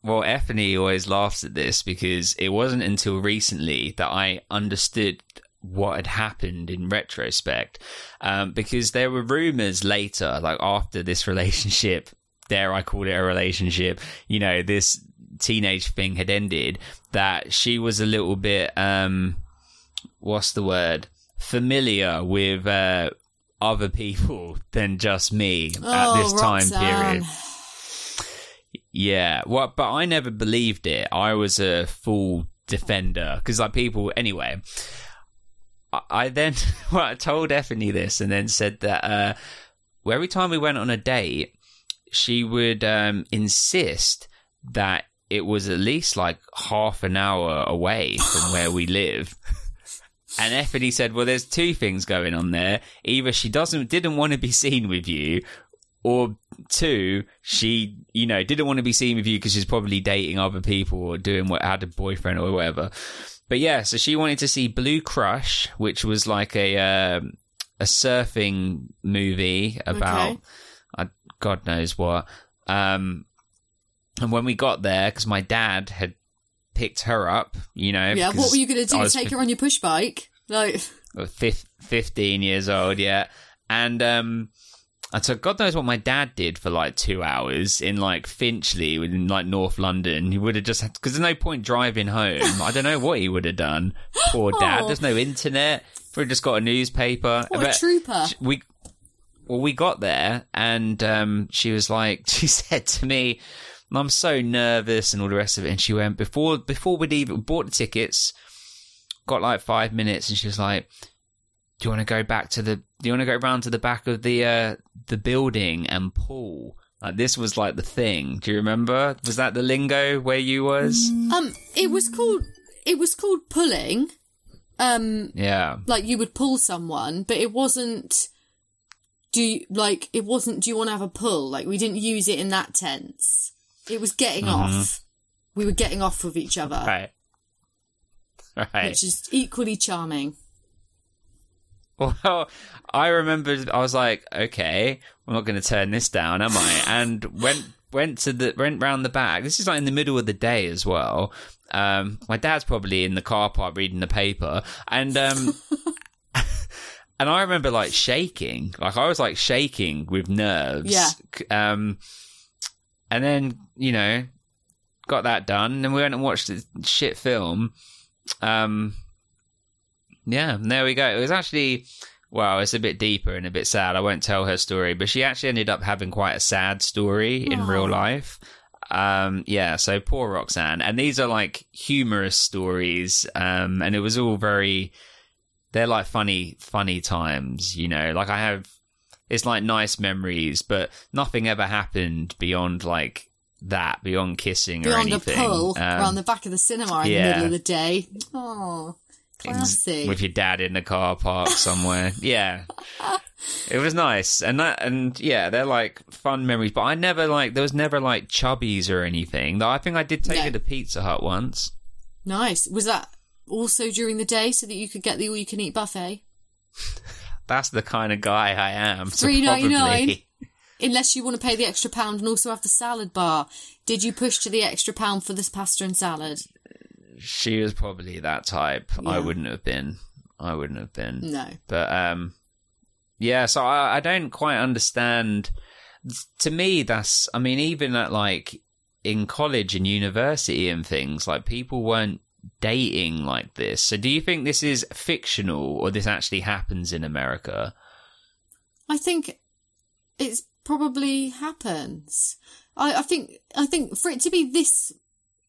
well, Ethany always laughs at this because it wasn't until recently that I understood what had happened in retrospect. Um, because there were rumors later, like after this [laughs] relationship, dare I call it a relationship, you know, this teenage thing had ended, that she was a little bit, um, what's the word? Familiar with, uh, other people [laughs] than just me at this time Roxanne. period. Yeah, well, but I never believed it. I was a full defender because, like, people. Anyway, I, I then [laughs] well, I told Ethany this and then said that uh, every time we went on a date, she would um, insist that it was at least like half an hour away from where we live. [laughs] And Ethany said, "Well, there's two things going on there. Either she doesn't didn't want to be seen with you, or two, she you know didn't want to be seen with you because she's probably dating other people or doing what had a boyfriend or whatever." But yeah, so she wanted to see Blue Crush, which was like a um, a surfing movie about Okay. uh, God knows what. Um, and when we got there, because my dad had picked her up, you know, Yeah. What were you going to do? Take her on your push bike? Like, [laughs] fif- 15 years old, yeah. And um and so God knows what my dad did for like two hours in like Finchley in like North London. He would have just because there's no point driving home. I don't know what he would have done. Poor dad. Oh. There's no internet. We just got a newspaper. what a But trooper. we well we got there and um she was like [laughs] she said to me I'm so nervous and all the rest of it and she went before before we'd even bought the tickets got like five minutes and she was like do you want to go back to the do you want to go round to the back of the uh the building and pull like this was like the thing do you remember was that the lingo where you was Um, it was called. It was called pulling. Um, yeah like you would pull someone, but it wasn't. Do you like? It wasn't. Do you want to have a pull? Like we didn't use it in that tense. It was getting off. We were getting off with each other, right [laughs] right which is equally charming. [laughs] Well, I remember I was like, okay, I'm not going to turn this down, am I? And went went to the went round the back. This is like in the middle of the day as well. Um, my dad's probably in the car park reading the paper, and um, [laughs] and I remember like shaking, like I was like shaking with nerves. Yeah. Um, and then you know, got that done, and we went and watched the shit film. Um, yeah, there we go. It was actually, well, it's a bit deeper and a bit sad. I won't tell her story, but she actually ended up having quite a sad story in real life. Um, yeah, so poor Roxanne. And these are like humorous stories. Um, and it was all very, they're like funny, funny times, you know, like I have, it's like nice memories, but nothing ever happened beyond like that, beyond kissing or Beyond a anything. pull Um, around the back of the cinema in yeah. the middle of the day. Oh, in- with your dad in the car park somewhere. [laughs] yeah. It was nice. And that and yeah, they're like fun memories. But I never like there was never like Chubbie's or anything. Though I think I did take No. her to Pizza Hut once. Nice. Was that also during the day so that you could get the all you can eat buffet? [laughs] That's the kind of guy I am. So $3.99. probably- [laughs] Unless you want to pay the extra pound and also have the salad bar. Did you push to the extra pound for this pasta and salad? She was probably that type. I wouldn't have been. I wouldn't have been. No. But um, yeah. So I, I don't quite understand. To me, that's. I mean, even at like in college and university and things, like people weren't dating like this. So do you think this is fictional or this actually happens in America? I think it's probably happens. I, I think I think for it to be this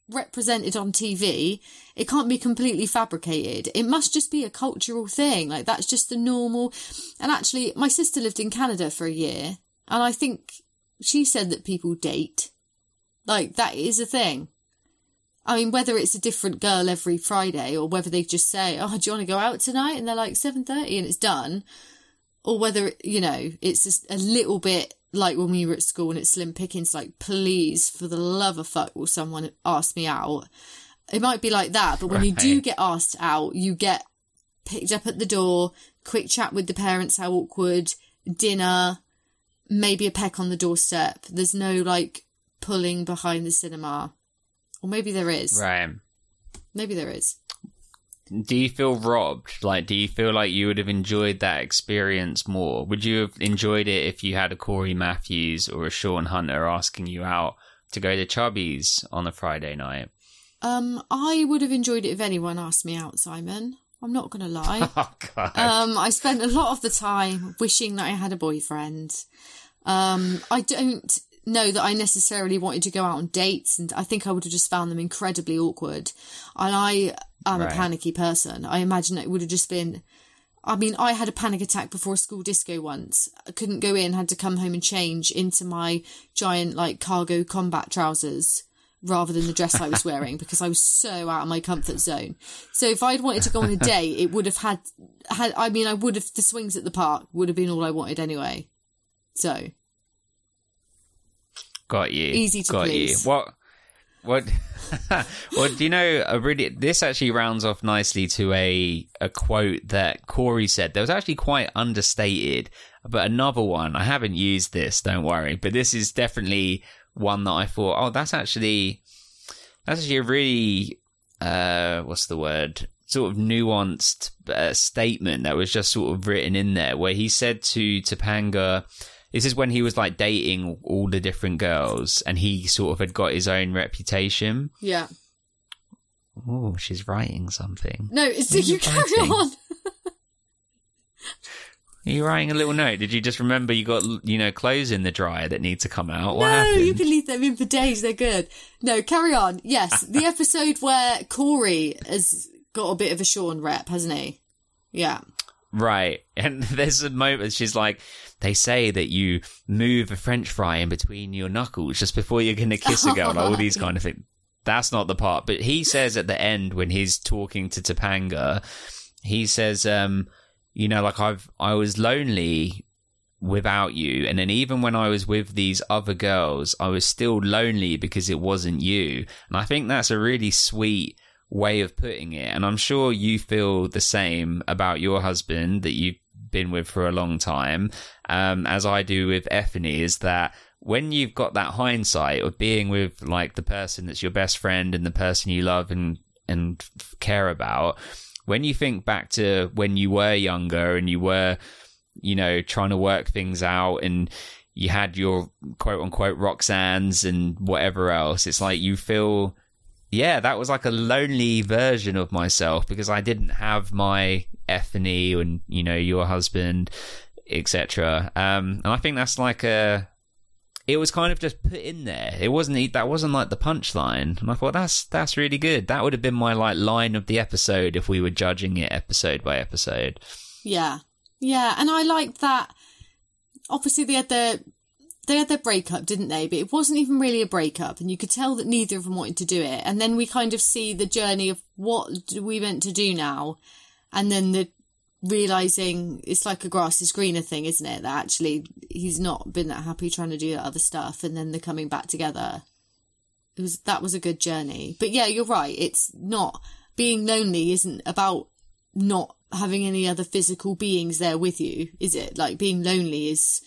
represented on TV, it can't be completely fabricated. It must just be a cultural thing. Like that's just the normal. And actually, my sister lived in Canada for a year, and I think she said that people date. Like that is a thing. I mean, whether it's a different girl every Friday or whether they just say, "Oh, do you want to go out tonight?" and they're like seven thirty and it's done, or whether you know it's just a little bit like when we were at school and it's slim pickings like please for the love of fuck will someone ask me out? It might be like that but when you do get asked out you get picked up at the door quick chat with the parents how awkward dinner maybe a peck on the doorstep. There's no like pulling behind the cinema. Or maybe there is. Right. maybe there is Do you feel robbed? Like, do you feel like you would have enjoyed that experience more? Would you have enjoyed it if you had a Corey Matthews or a Sean Hunter asking you out to go to Chubbie's on a Friday night? um i would have enjoyed it if anyone asked me out simon i'm not gonna lie [laughs] Oh, Um, I spent a lot of the time wishing that I had a boyfriend. Um, I don't know that I necessarily wanted to go out on dates, and I think I would have just found them incredibly awkward. And I am Right. a panicky person. I imagine it would have just been. I mean, I had a panic attack before a school disco once. I couldn't go in, had to come home and change into my giant, like, cargo combat trousers rather than the dress I was wearing [laughs] because I was so out of my comfort zone. So if I'd wanted to go on a date, it would have had, had, I mean, I would have, the swings at the park would have been all I wanted anyway. So, Got you. Easy to Got please. you. What? What? [laughs] well, do you know? A really, this actually rounds off nicely to a a quote that Corey said. That was actually quite understated, but another one. I haven't used this. Don't worry, but this is definitely one that I thought. Oh, that's actually that's actually a really uh, what's the word? Sort of nuanced uh, statement that was just sort of written in there, where he said to Topanga. This is when he was like dating all the different girls and he sort of had got his own reputation. yeah. Oh, she's writing something. No, it's, you you carry writing? on. [laughs] Are you writing a little note? Did you just remember you got, you know, clothes in the dryer that need to come out? What no, happened? you can leave them in for days. They're good. No, carry on. Yes, the [laughs] episode where Corey has got a bit of a Sean rep, hasn't he? Yeah. Right. And [laughs] there's a moment she's like, they say that you move a french fry in between your knuckles just before you're going to kiss a girl, and all these kind of things. That's not the part. But he says at the end when he's talking to Topanga, he says, um, you know, like I've, I was lonely without you. And then even when I was with these other girls, I was still lonely because it wasn't you. And I think that's a really sweet way of putting it. And I'm sure you feel the same about your husband that you've been with for a long time, um, as I do with Ethany, is that when you've got that hindsight of being with like the person that's your best friend and the person you love and, and care about, when you think back to when you were younger and you were, you know, trying to work things out and you had your quote unquote Roxanne's and whatever else, it's like you feel, yeah, that was like a lonely version of myself because I didn't have my Ethany and, you know, your husband, etc. Um, and I think that's like a, it was kind of just put in there. It wasn't that wasn't like the punchline, and I thought that's that's really good. That would have been my like line of the episode if we were judging it episode by episode. Yeah. Yeah. And I like that. obviously they had their they had their breakup, didn't they? But it wasn't even really a breakup, and you could tell that neither of them wanted to do it. And then we kind of see the journey of what we meant to do now, and then the realizing it's like a grass is greener thing, isn't it? That actually he's not been that happy trying to do that other stuff, and then they're coming back together. It was that was a good journey. But yeah, you're right. It's not being lonely. Isn't about not having any other physical beings there with you, is it? Like being lonely is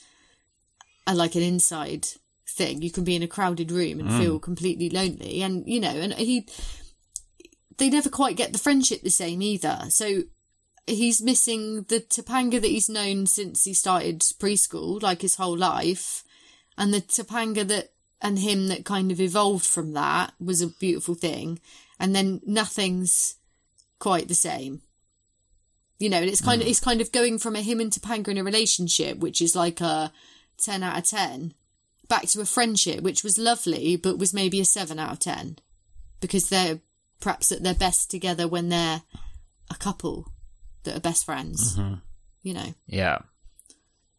a, like an inside thing. You can be in a crowded room and mm. feel completely lonely, and you know, and he they never quite get the friendship the same either. So he's missing the Topanga that he's known since he started preschool, like his whole life, and the Topanga that and him that kind of evolved from that was a beautiful thing, and then nothing's quite the same. You know, and it's kind of mm. it's kind of going from a him and Topanga in a relationship, which is like a ten out of ten, back to a friendship, which was lovely, but was maybe a seven out of ten, because they're perhaps at their best together when they're a couple that are best friends. Mm-hmm. You know, Yeah.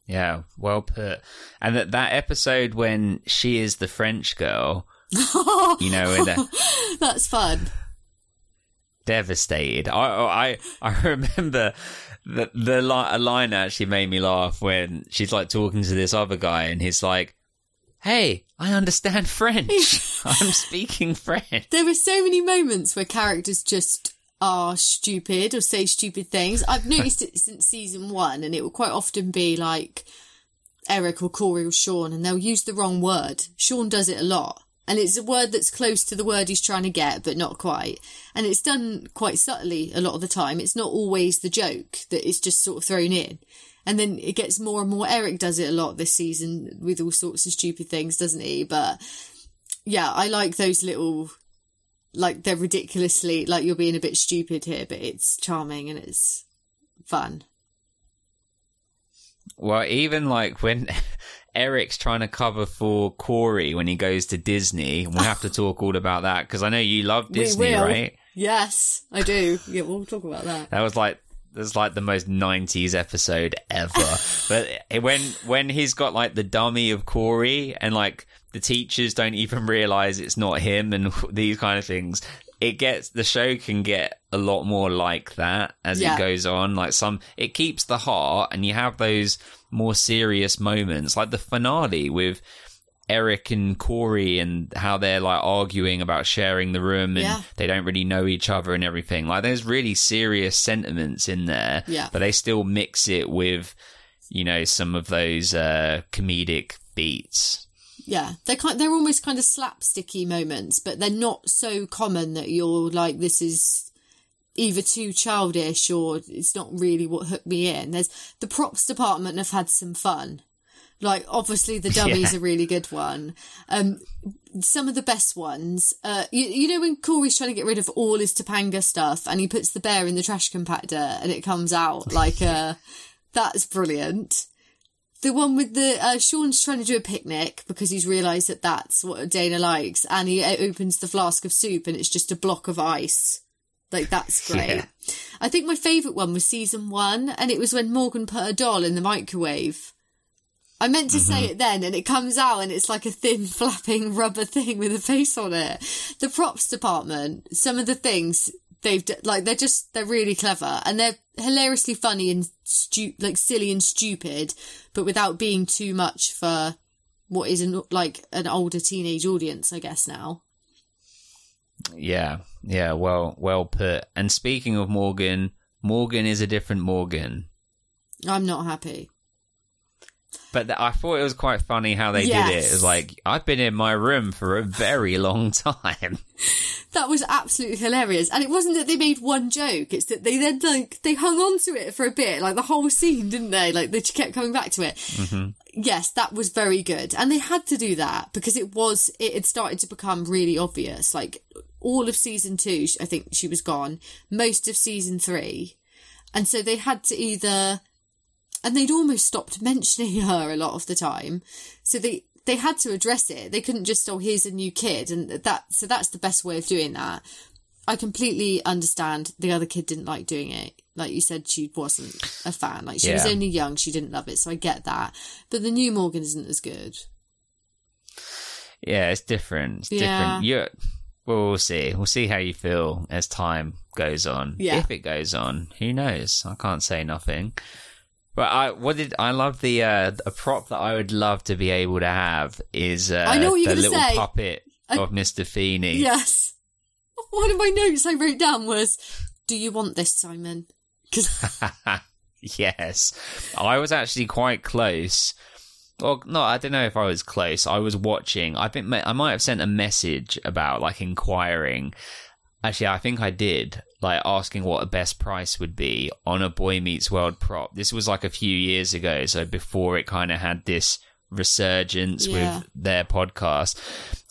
Yeah, well put. And that that episode when she is the French girl, you know, the, [laughs] that's fun. devastated. I I I [laughs] remember the the li- a line actually made me laugh when she's like talking to this other guy and he's like, "Hey, I understand French. [laughs] I'm speaking French." There were so many moments where characters just are stupid or say stupid things. I've noticed it since season one, and it will quite often be like Eric or Corey or Sean, and they'll use the wrong word. Sean does it a lot. And it's a word that's close to the word he's trying to get, but not quite. And it's done quite subtly a lot of the time. It's not always the joke that is just sort of thrown in. And then it gets more and more. Eric does it a lot this season with all sorts of stupid things, doesn't he? But yeah, I like those little, like they're ridiculously, like you're being a bit stupid here, but it's charming and it's fun. Well, even like when [laughs] Eric's trying to cover for Corey when he goes to Disney, and we have to [sighs] talk all about that because I know you love Disney, right? Yes, I do. Yeah, we'll talk about that. That was like that's like the most '90s episode ever. [laughs] but when when he's got like the dummy of Corey and like the teachers don't even realize it's not him and [laughs] these kind of things. It gets the show can get a lot more like that as Yeah. it goes on. Like some, it keeps the heart, and you have those more serious moments, like the finale with Eric and Corey and how they're like arguing about sharing the room and Yeah. they don't really know each other and everything. Like there's really serious sentiments in there, Yeah. but they still mix it with, you know, some of those uh, comedic beats. Yeah, they're kind. They're almost kind of slapsticky moments, but they're not so common that you're like, this is either too childish or it's not really what hooked me in. There's the props department have had some fun. Like obviously the [laughs] dummy's Yeah. a really good one. Um, some of the best ones. Uh, you, you know when Corey's trying to get rid of all his Topanga stuff and he puts the bear in the trash compactor and it comes out [laughs] like uh that's brilliant. The one with the uh, Sean's trying to do a picnic because he's realised that that's what Dana likes, and he uh, opens the flask of soup and it's just a block of ice. Like that's [laughs] great. Yeah. I think my favourite one was season one, and it was when Morgan put a doll in the microwave. I meant to say mm-hmm. it then, and it comes out, and it's like a thin, [laughs] flapping rubber thing with a face on it. The props department, some of the things they've d- like, they're just they're really clever, and they're hilariously funny and stu- like silly and stupid, but without being too much for what is an, like an older teenage audience, I guess now. Yeah, yeah, well, well put. And speaking of Morgan, Morgan is a different Morgan. I'm not happy. But th- I thought it was quite funny how they did it. It was like, I've been in my room for a very long time. [laughs] That was absolutely hilarious. And it wasn't that they made one joke, it's that they then like they hung on to it for a bit, like the whole scene, didn't they? Like they just kept coming back to it. Mm-hmm. Yes, that was very good. And they had to do that because it was it had started to become really obvious. Like all of season two, I think she was gone. Most of season three. And so they had to either and they'd almost stopped mentioning [laughs] her a lot of the time. So they they had to address it. They couldn't just oh here's a new kid and that so that's the best way of doing that. I completely understand the other kid didn't like doing it. Like you said, she wasn't a fan. Like she was only young, she didn't love it, so I get that. But the new Morgan isn't as good. Yeah, it's different. It's Yeah. different. You well, we'll see. We'll see how you feel as time goes on. Yeah. If it goes on, who knows? I can't say nothing. But I what did I love the uh a prop that I would love to be able to have is uh I know what you're the little say. puppet I- of Mr. Feeny. Yes. [laughs] One of my notes I wrote down was, "Do you want this, Simon?" Because [laughs] yes. I was actually quite close. Well, no, I don't know if I was close. I was watching. I think I might have sent a message about like inquiring. Actually, I think I did, like asking what the best price would be on a Boy Meets World prop. This was like a few years ago, so before it kind of had this resurgence Yeah. with their podcast.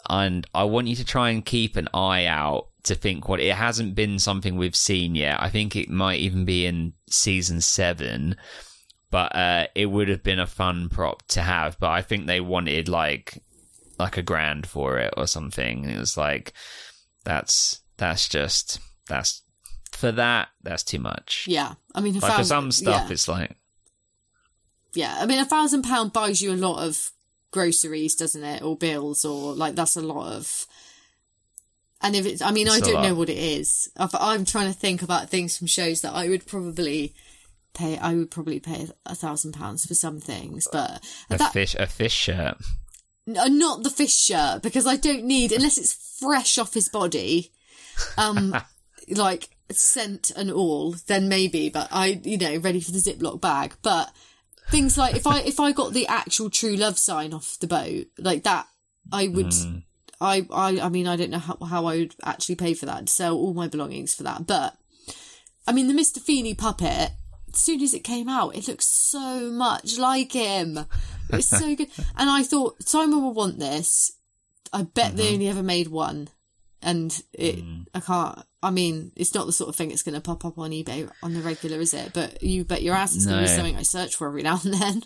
And I want you to try and keep an eye out to think what it hasn't been something we've seen yet. I think it might even be in season seven, but uh, it would have been a fun prop to have. But I think they wanted like like a grand for it or something. It was like that's that's just that's for that that's too much. yeah, I mean, a Like for some stuff, yeah. it's like Yeah, I mean, a thousand pound buys you a lot of groceries, doesn't it? Or bills, or like that's a lot of. And if it's, I mean, I It's a don't know what it is. I'm trying to think about things from shows that I would probably pay. I would probably pay a thousand pounds for some things, but a that fish a fish shirt. uh, not the fish shirt because I don't need unless it's fresh off his body, um, [laughs] like scent and all. Then maybe, but I, you know, ready for the Ziploc bag. But things like if I if I got the actual true love sign off the boat like that, I would. Mm. I, I, I mean, I don't know how, how I would actually pay for that, sell all my belongings for that. But, I mean, the Mr. Feeny puppet, as soon as it came out, it looks so much like him. It's so good. [laughs] And I thought, Simon will want this. I bet they mm-hmm. only ever made one. And it, mm. I can't, I mean, it's not the sort of thing that's going to pop up on eBay on the regular, is it? But you bet your ass it's going to be No. something I search for every now and then.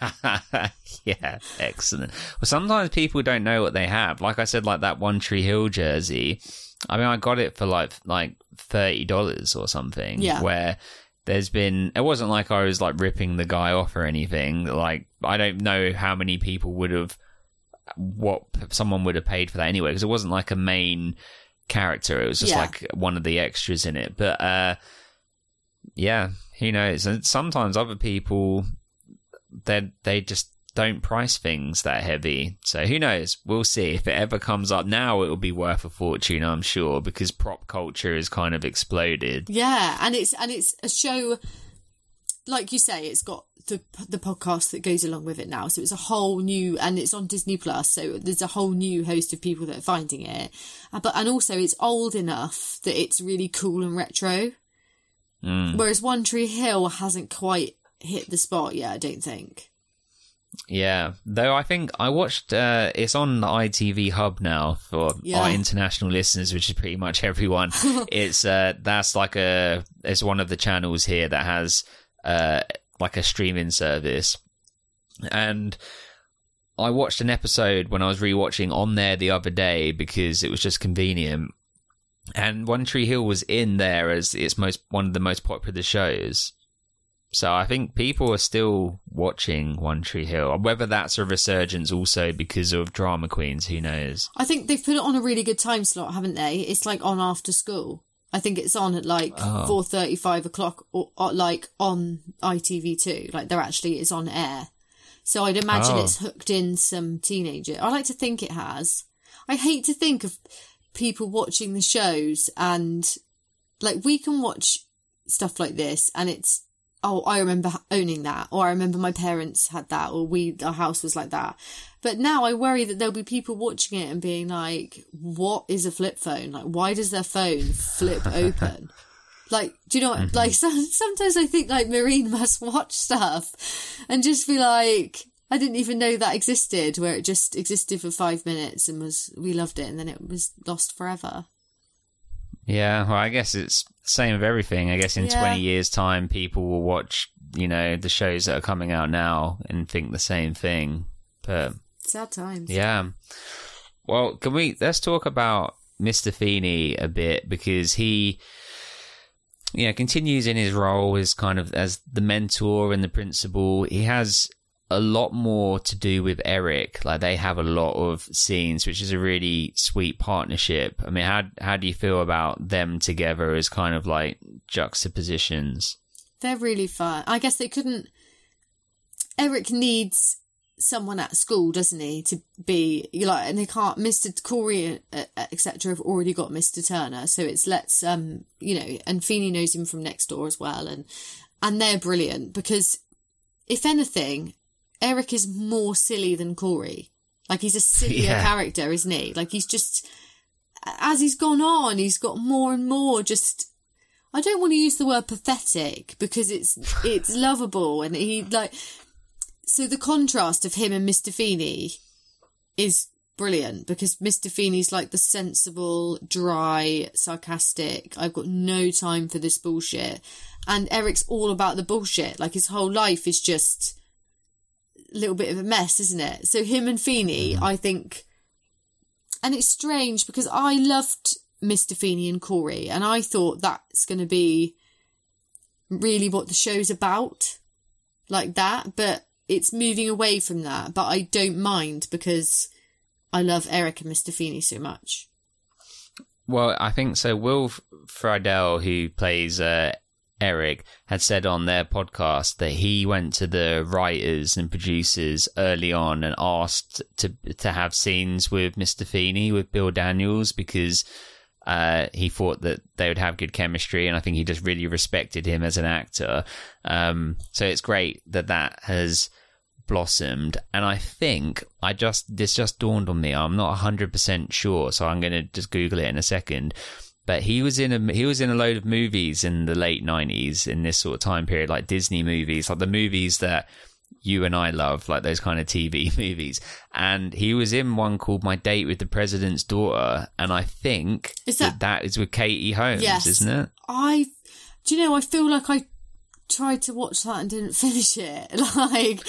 [laughs] yeah, excellent. Well, sometimes people don't know what they have. Like I said, like that One Tree Hill jersey. I mean, I got it for like like thirty dollars or something. Yeah. Where there's been, it wasn't like I was like ripping the guy off or anything. Like I don't know how many people would have, what someone would have paid for that anyway, because it wasn't like a main character. It was just Yeah. like one of the extras in it. But uh, yeah, who knows? And sometimes other people they they just don't price things that heavy. So who knows? We'll see if it ever comes up. Now it will be worth a fortune, I'm sure, because prop culture has kind of exploded. Yeah, and it's and it's a show like you say, it's got the the podcast that goes along with it now. So it's a whole new, and it's on Disney Plus. So there's a whole new host of people that are finding it. Uh, But and also it's old enough that it's really cool and retro. Mm. Whereas One Tree Hill hasn't quite hit the spot yet. I don't think. Yeah, though I think I watched. Uh, it's on the ITV Hub now for Yeah. our international listeners, which is pretty much [laughs] everyone. [laughs] it's uh, that's like a it's one of the channels here that has uh like a streaming service, and I watched an episode when I was rewatching on there the other day because it was just convenient. And One Tree Hill was in there as its most one of the most popular shows. So I think people are still watching One Tree Hill. Whether that's a resurgence also because of drama queens, who knows? I think they've put it on a really good time slot, haven't they? It's like on after school. I think it's on at like Oh. four thirty, five o'clock, or, or like on ITV2. Like they're actually it's on air. So I'd imagine Oh. it's hooked in some teenager. I like to think it has. I hate to think of people watching the shows and like we can watch stuff like this and it's oh I remember owning that or I remember my parents had that or we our house was like that. But now I worry that there'll be people watching it and being like, what is a flip phone? Like, why does their phone flip [laughs] open? Like, do you know what? Like, mm-hmm. [laughs] some, sometimes I think like Marine must [laughs] watch stuff and just be like, I didn't even know that existed, where it just existed for five minutes and was, we loved it and then it was lost forever. Yeah, well, I guess it's same of everything. I guess in Yeah. 20 years' time, people will watch, you know, the shows that are coming out now and think the same thing. But Sad times. yeah. Well, can we, let's talk about Mr. Feeny a bit because he, you know, continues in his role as kind of as the mentor and the principal. He has a lot more to do with Eric. Like they have a lot of scenes, which is a really sweet partnership. I mean, how how do you feel about them together as kind of like juxtapositions? They're really fun. I guess they couldn't. Eric needs someone at school, doesn't he, to be you like, and they can't. Mister Corey, uh, etc., have already got Mister Turner, so it's let's, um, you know, and Feeny knows him from next door as well, and and they're brilliant because if anything, Eric is more silly than Corey. Like he's a sillier yeah. character, isn't he? Like he's just as he's gone on, he's got more and more just I don't want to use the word pathetic because it's [laughs] it's lovable and he like so the contrast of him and Mr. Feeny is brilliant because Mr. Feeny's like the sensible, dry, sarcastic, I've got no time for this bullshit. And Eric's all about the bullshit. Like his whole life is just little bit of a mess, isn't it? So him and Feeny, mm-hmm. I think, and it's strange because I loved Mr. Feeny and Corey, and I thought that's going to be really what the show's about, like that. But it's moving away from that. But I don't mind because I love Eric and Mr. Feeny so much. Well, I think so. Will Friedle, who plays uh, Eric had said on their podcast that he went to the writers and producers early on and asked to to have scenes with Mr. Feeny with Bill Daniels because uh, he thought that they would have good chemistry, and I think he just really respected him as an actor. Um, so it's great that that has blossomed, and I think I just this just dawned on me. I'm not hundred percent sure, so I'm going to just Google it in a second but he was in a he was in a load of movies in the late 90s in this sort of time period like disney movies like the movies that you and I love, like those kind of TV [laughs] movies. And he was in one called My Date with the President's Daughter, and I think is that, that that is with Katie Holmes, yes, isn't it? I do you know, I feel like I tried to watch that and didn't [laughs] finish it. [laughs] Like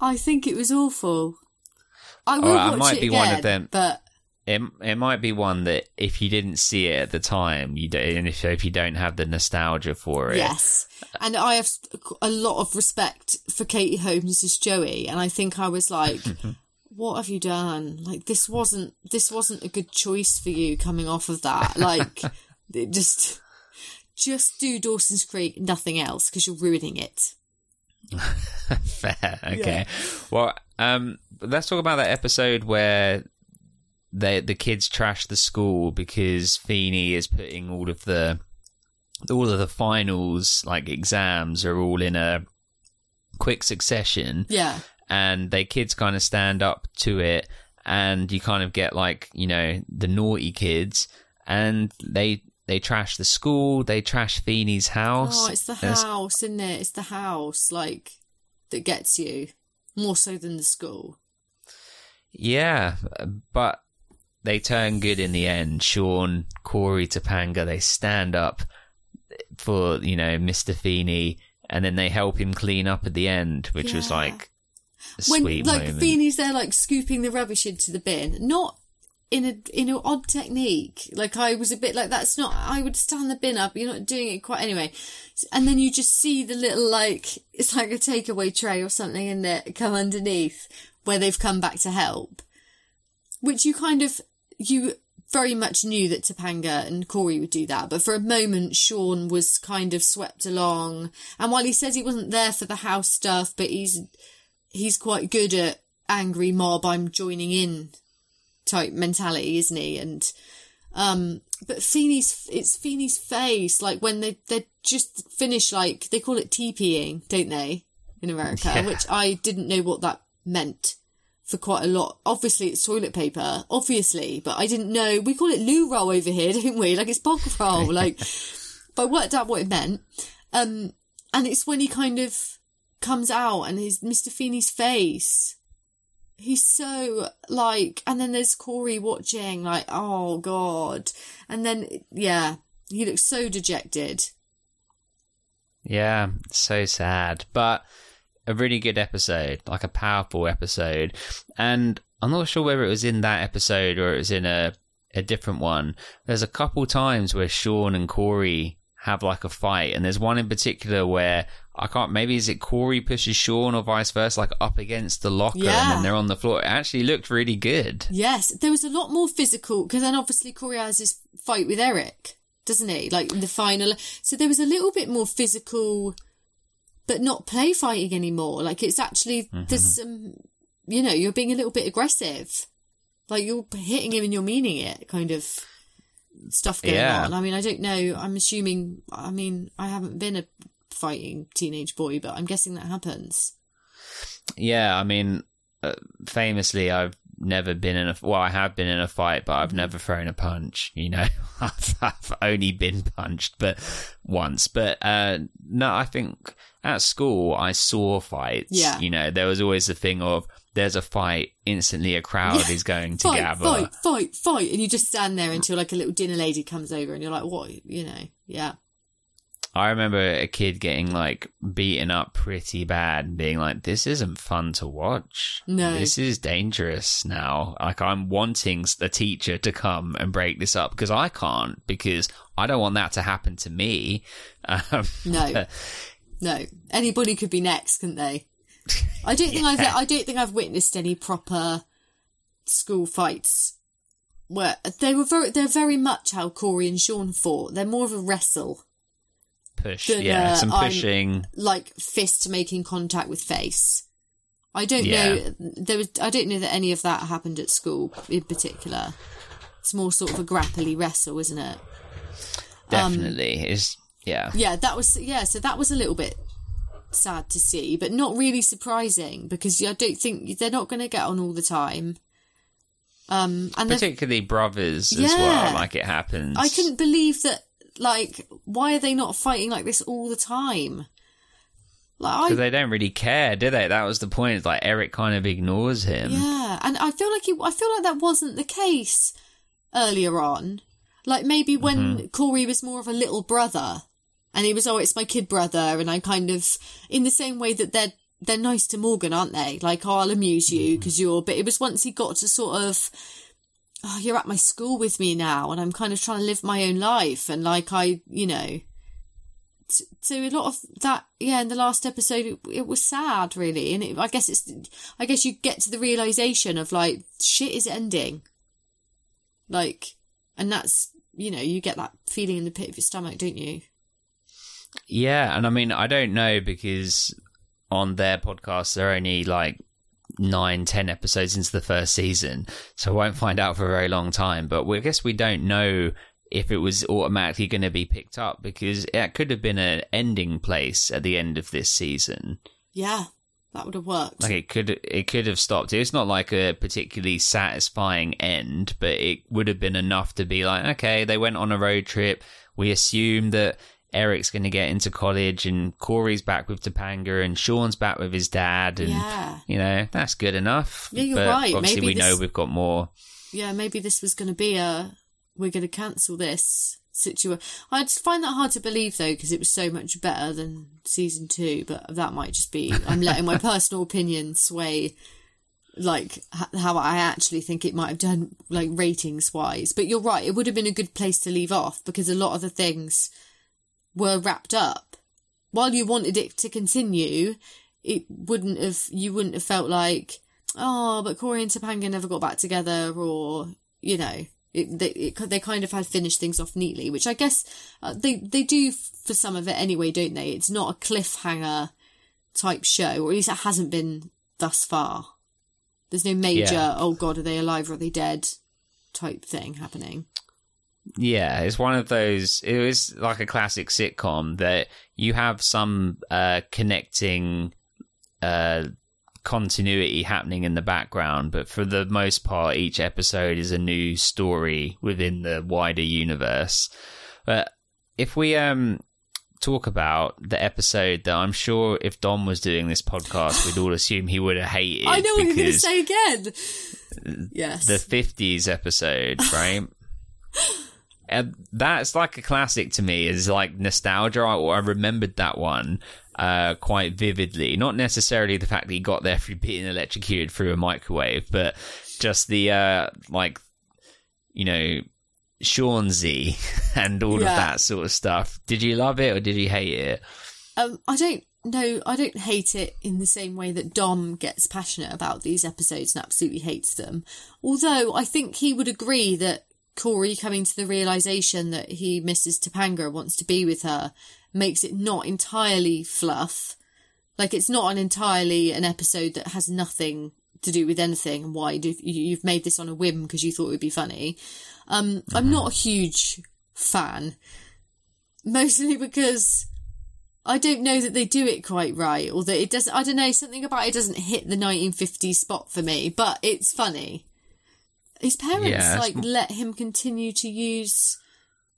I think it was awful. I will watch might it be again, one of them, but it it might be one that if you didn't see it at the time, you don't, and if if you don't have the nostalgia for it, yes. And I have a lot of respect for Katie Holmes as Joey, and I think I was like, [laughs] "What have you done? Like this wasn't this wasn't a good choice for you coming off of that. Like [laughs] it just just do Dawson's Creek, nothing else, because you're ruining it." [laughs] Fair, okay. Yeah. Well, um, let's talk about that episode where the the kids trash the school because Feeny is putting all of the all of the finals like exams are all in a quick succession. Yeah. And they kids kind of stand up to it and you kind of get like, you know, the naughty kids and they they trash the school, they trash Feeny's house. Oh, it's the house, isn't it? It's the house, like that gets you more so than the school. Yeah, but they turn good in the end. Sean, Corey, Topanga, they stand up for, you know, Mr. Feeny, and then they help him clean up at the end, which yeah. was like a when, like, moment. Feeny's there, like, scooping the rubbish into the bin. Not in a in an odd technique. Like I was a bit like that's not. I would stand the bin up. You're not doing it quite anyway. And then you just see the little like it's like a takeaway tray or something in there come underneath where they've come back to help, which you kind of you very much knew that Topanga and Corey would do that, but for a moment, Sean was kind of swept along. And while he says he wasn't there for the house stuff, but he's he's quite good at angry mob, I'm joining in type mentality, isn't he? And um, but Feeny's it's Feeny's face, like when they they just finish, like they call it TPing, don't they, in America? Yeah. Which I didn't know what that meant for quite a lot. Obviously, it's toilet paper, obviously, but I didn't know. We call it loo roll over here, [laughs] don't we? Like it's bog roll. [laughs] like, but I worked out what it meant. Um, and it's when he kind of comes out and his Mr. Feeny's face. He's so like, and then there's Corey watching, like, oh god. And then, yeah, he looks so dejected. Yeah, so sad. But a really good episode, like a powerful episode. And I'm not sure whether it was in that episode or it was in a a different one. There's a couple times where Sean and Corey have like a fight, and there's one in particular where I can't. Maybe is it Corey pushes Sean or vice versa, like up against the locker, and Yeah. then they're on the floor. It actually looked really good. Yes, there was a lot more physical because then obviously Corey has his fight with Eric, doesn't he? Like in the final. So there was a little bit more physical, but not play fighting anymore. Like it's actually, there's some, you know, you're being a little bit aggressive. Like you're hitting him and you're meaning it kind of stuff going Yeah. on. I mean, I don't know. I'm assuming, I mean, I haven't been a fighting teenage boy, but I'm guessing that happens. Yeah, I mean, uh, famously, I've never been in a well, I have been in a fight, but. I've never thrown a punch. You know, [laughs] I've, I've only been punched, but once. But uh, no, I think at school I saw fights. Yeah. you know, there was always the thing of there's a fight, instantly a crowd is going to fight, gather. fight, fight, fight, and you just stand there until like a little dinner lady comes over, and you're like, what, you know, yeah, I remember a kid getting like beaten up pretty bad and being like, this isn't fun to watch. No. This is dangerous now. Like, I'm wanting the teacher to come and break this up because I can't, because I don't want that to happen to me. [laughs] Um, no, [laughs] no, anybody could be next, couldn't they? I don't think [laughs] I've, I don't think I've witnessed any proper school fights where they were very, they're very much how Corey and Sean fought. They're more of a wrestle, push. Yeah, uh, some I'm- pushing. like fist making contact with face. I don't Yeah. know. There was. I don't know that any of that happened at school in particular. It's more sort of a grapply wrestle, isn't it? Definitely. is yeah. Yeah, that was yeah. So that was a little bit sad to see, but not really surprising because I don't think they're not going to get on all the time. Um, and Particularly brothers as well, like it happens. I couldn't believe that. Like, why are they not fighting like this all the time? Like, I they don't really care, do they? That was the point. Like Eric kind of ignores him. Yeah, and I feel like it, I feel like that wasn't the case earlier on. Like maybe when Mm-hmm. Corey was more of a little brother, and he was, oh, it's my kid brother, and I kind of, in the same way that they're they're nice to Morgan, aren't they? Like, oh, I'll amuse you Mm-hmm. because you're. But it was once he got to sort of, oh, you're at my school with me now, and I'm kind of trying to live my own life, and like I, you know. So a lot of that, yeah. In the last episode, it, it was sad, really, and it, I guess it's, I guess you get to the realization of like shit is ending, like, and that's you know you get that feeling in the pit of your stomach, don't you? Yeah, and I mean, I don't know because on their podcast they're only like nine, ten episodes into the first season, so I won't find out for a very long time. But we, I guess we don't know if it was automatically going to be picked up because it could have been an ending place at the end of this season. Yeah, that would have worked. Like it could, it could have stopped. It's not like a particularly satisfying end, but it would have been enough to be like, okay, they went on a road trip. We assume that Eric's going to get into college, and Corey's back with Topanga, and Sean's back with his dad, and Yeah. you know that's good enough. Yeah, you're but right. Obviously, Maybe we know this- we've got more. yeah, maybe this was going to be a we're going to cancel this situation. I just find that hard to believe though because it was so much better than season two. But that might just be I'm letting my [laughs] personal opinion sway like how I actually think it might have done like ratings wise. But you're right; it would have been a good place to leave off because a lot of the things were wrapped up. While you wanted it to continue, it wouldn't have. You wouldn't have felt like oh, but Corey and Topanga never got back together, or you know, it, they it, they kind of had finished things off neatly, which I guess uh, they they do for some of it anyway, don't they? It's not a cliffhanger type show, or at least it hasn't been thus far. There's no major Yeah. oh god, are they alive or are they dead type thing happening. Yeah, it's one of those. It was like a classic sitcom that you have some uh, connecting uh, continuity happening in the background, but for the most part, each episode is a new story within the wider universe. But if we um talk about the episode that I'm sure if Dom was doing this podcast, we'd all assume he would have hated. I know what you're going to say again. Yes. the 50s episode, right? [laughs] and that's like a classic to me. Is like nostalgia. I, I remembered that one uh, quite vividly. Not necessarily the fact that he got there through being electrocuted through a microwave, but just the uh, like. you know, Shaunsy [laughs] and all Yeah. of that sort of stuff. Did you love it or did you hate it? Um, I don't know. I don't hate it in the same way that Dom gets passionate about these episodes and absolutely hates them. Although I think he would agree that Corey coming to the realization that he misses Topanga and wants to be with her makes it not entirely fluff. Like it's not an entirely an episode that has nothing to do with anything and why do, you- you've made this on a whim because you thought it would be funny. Um, I'm not a huge fan, mostly because I don't know that they do it quite right, or that it doesn't. I don't know something about it doesn't hit the 1950s spot for me, but it's funny. His parents Yeah, like let him continue to use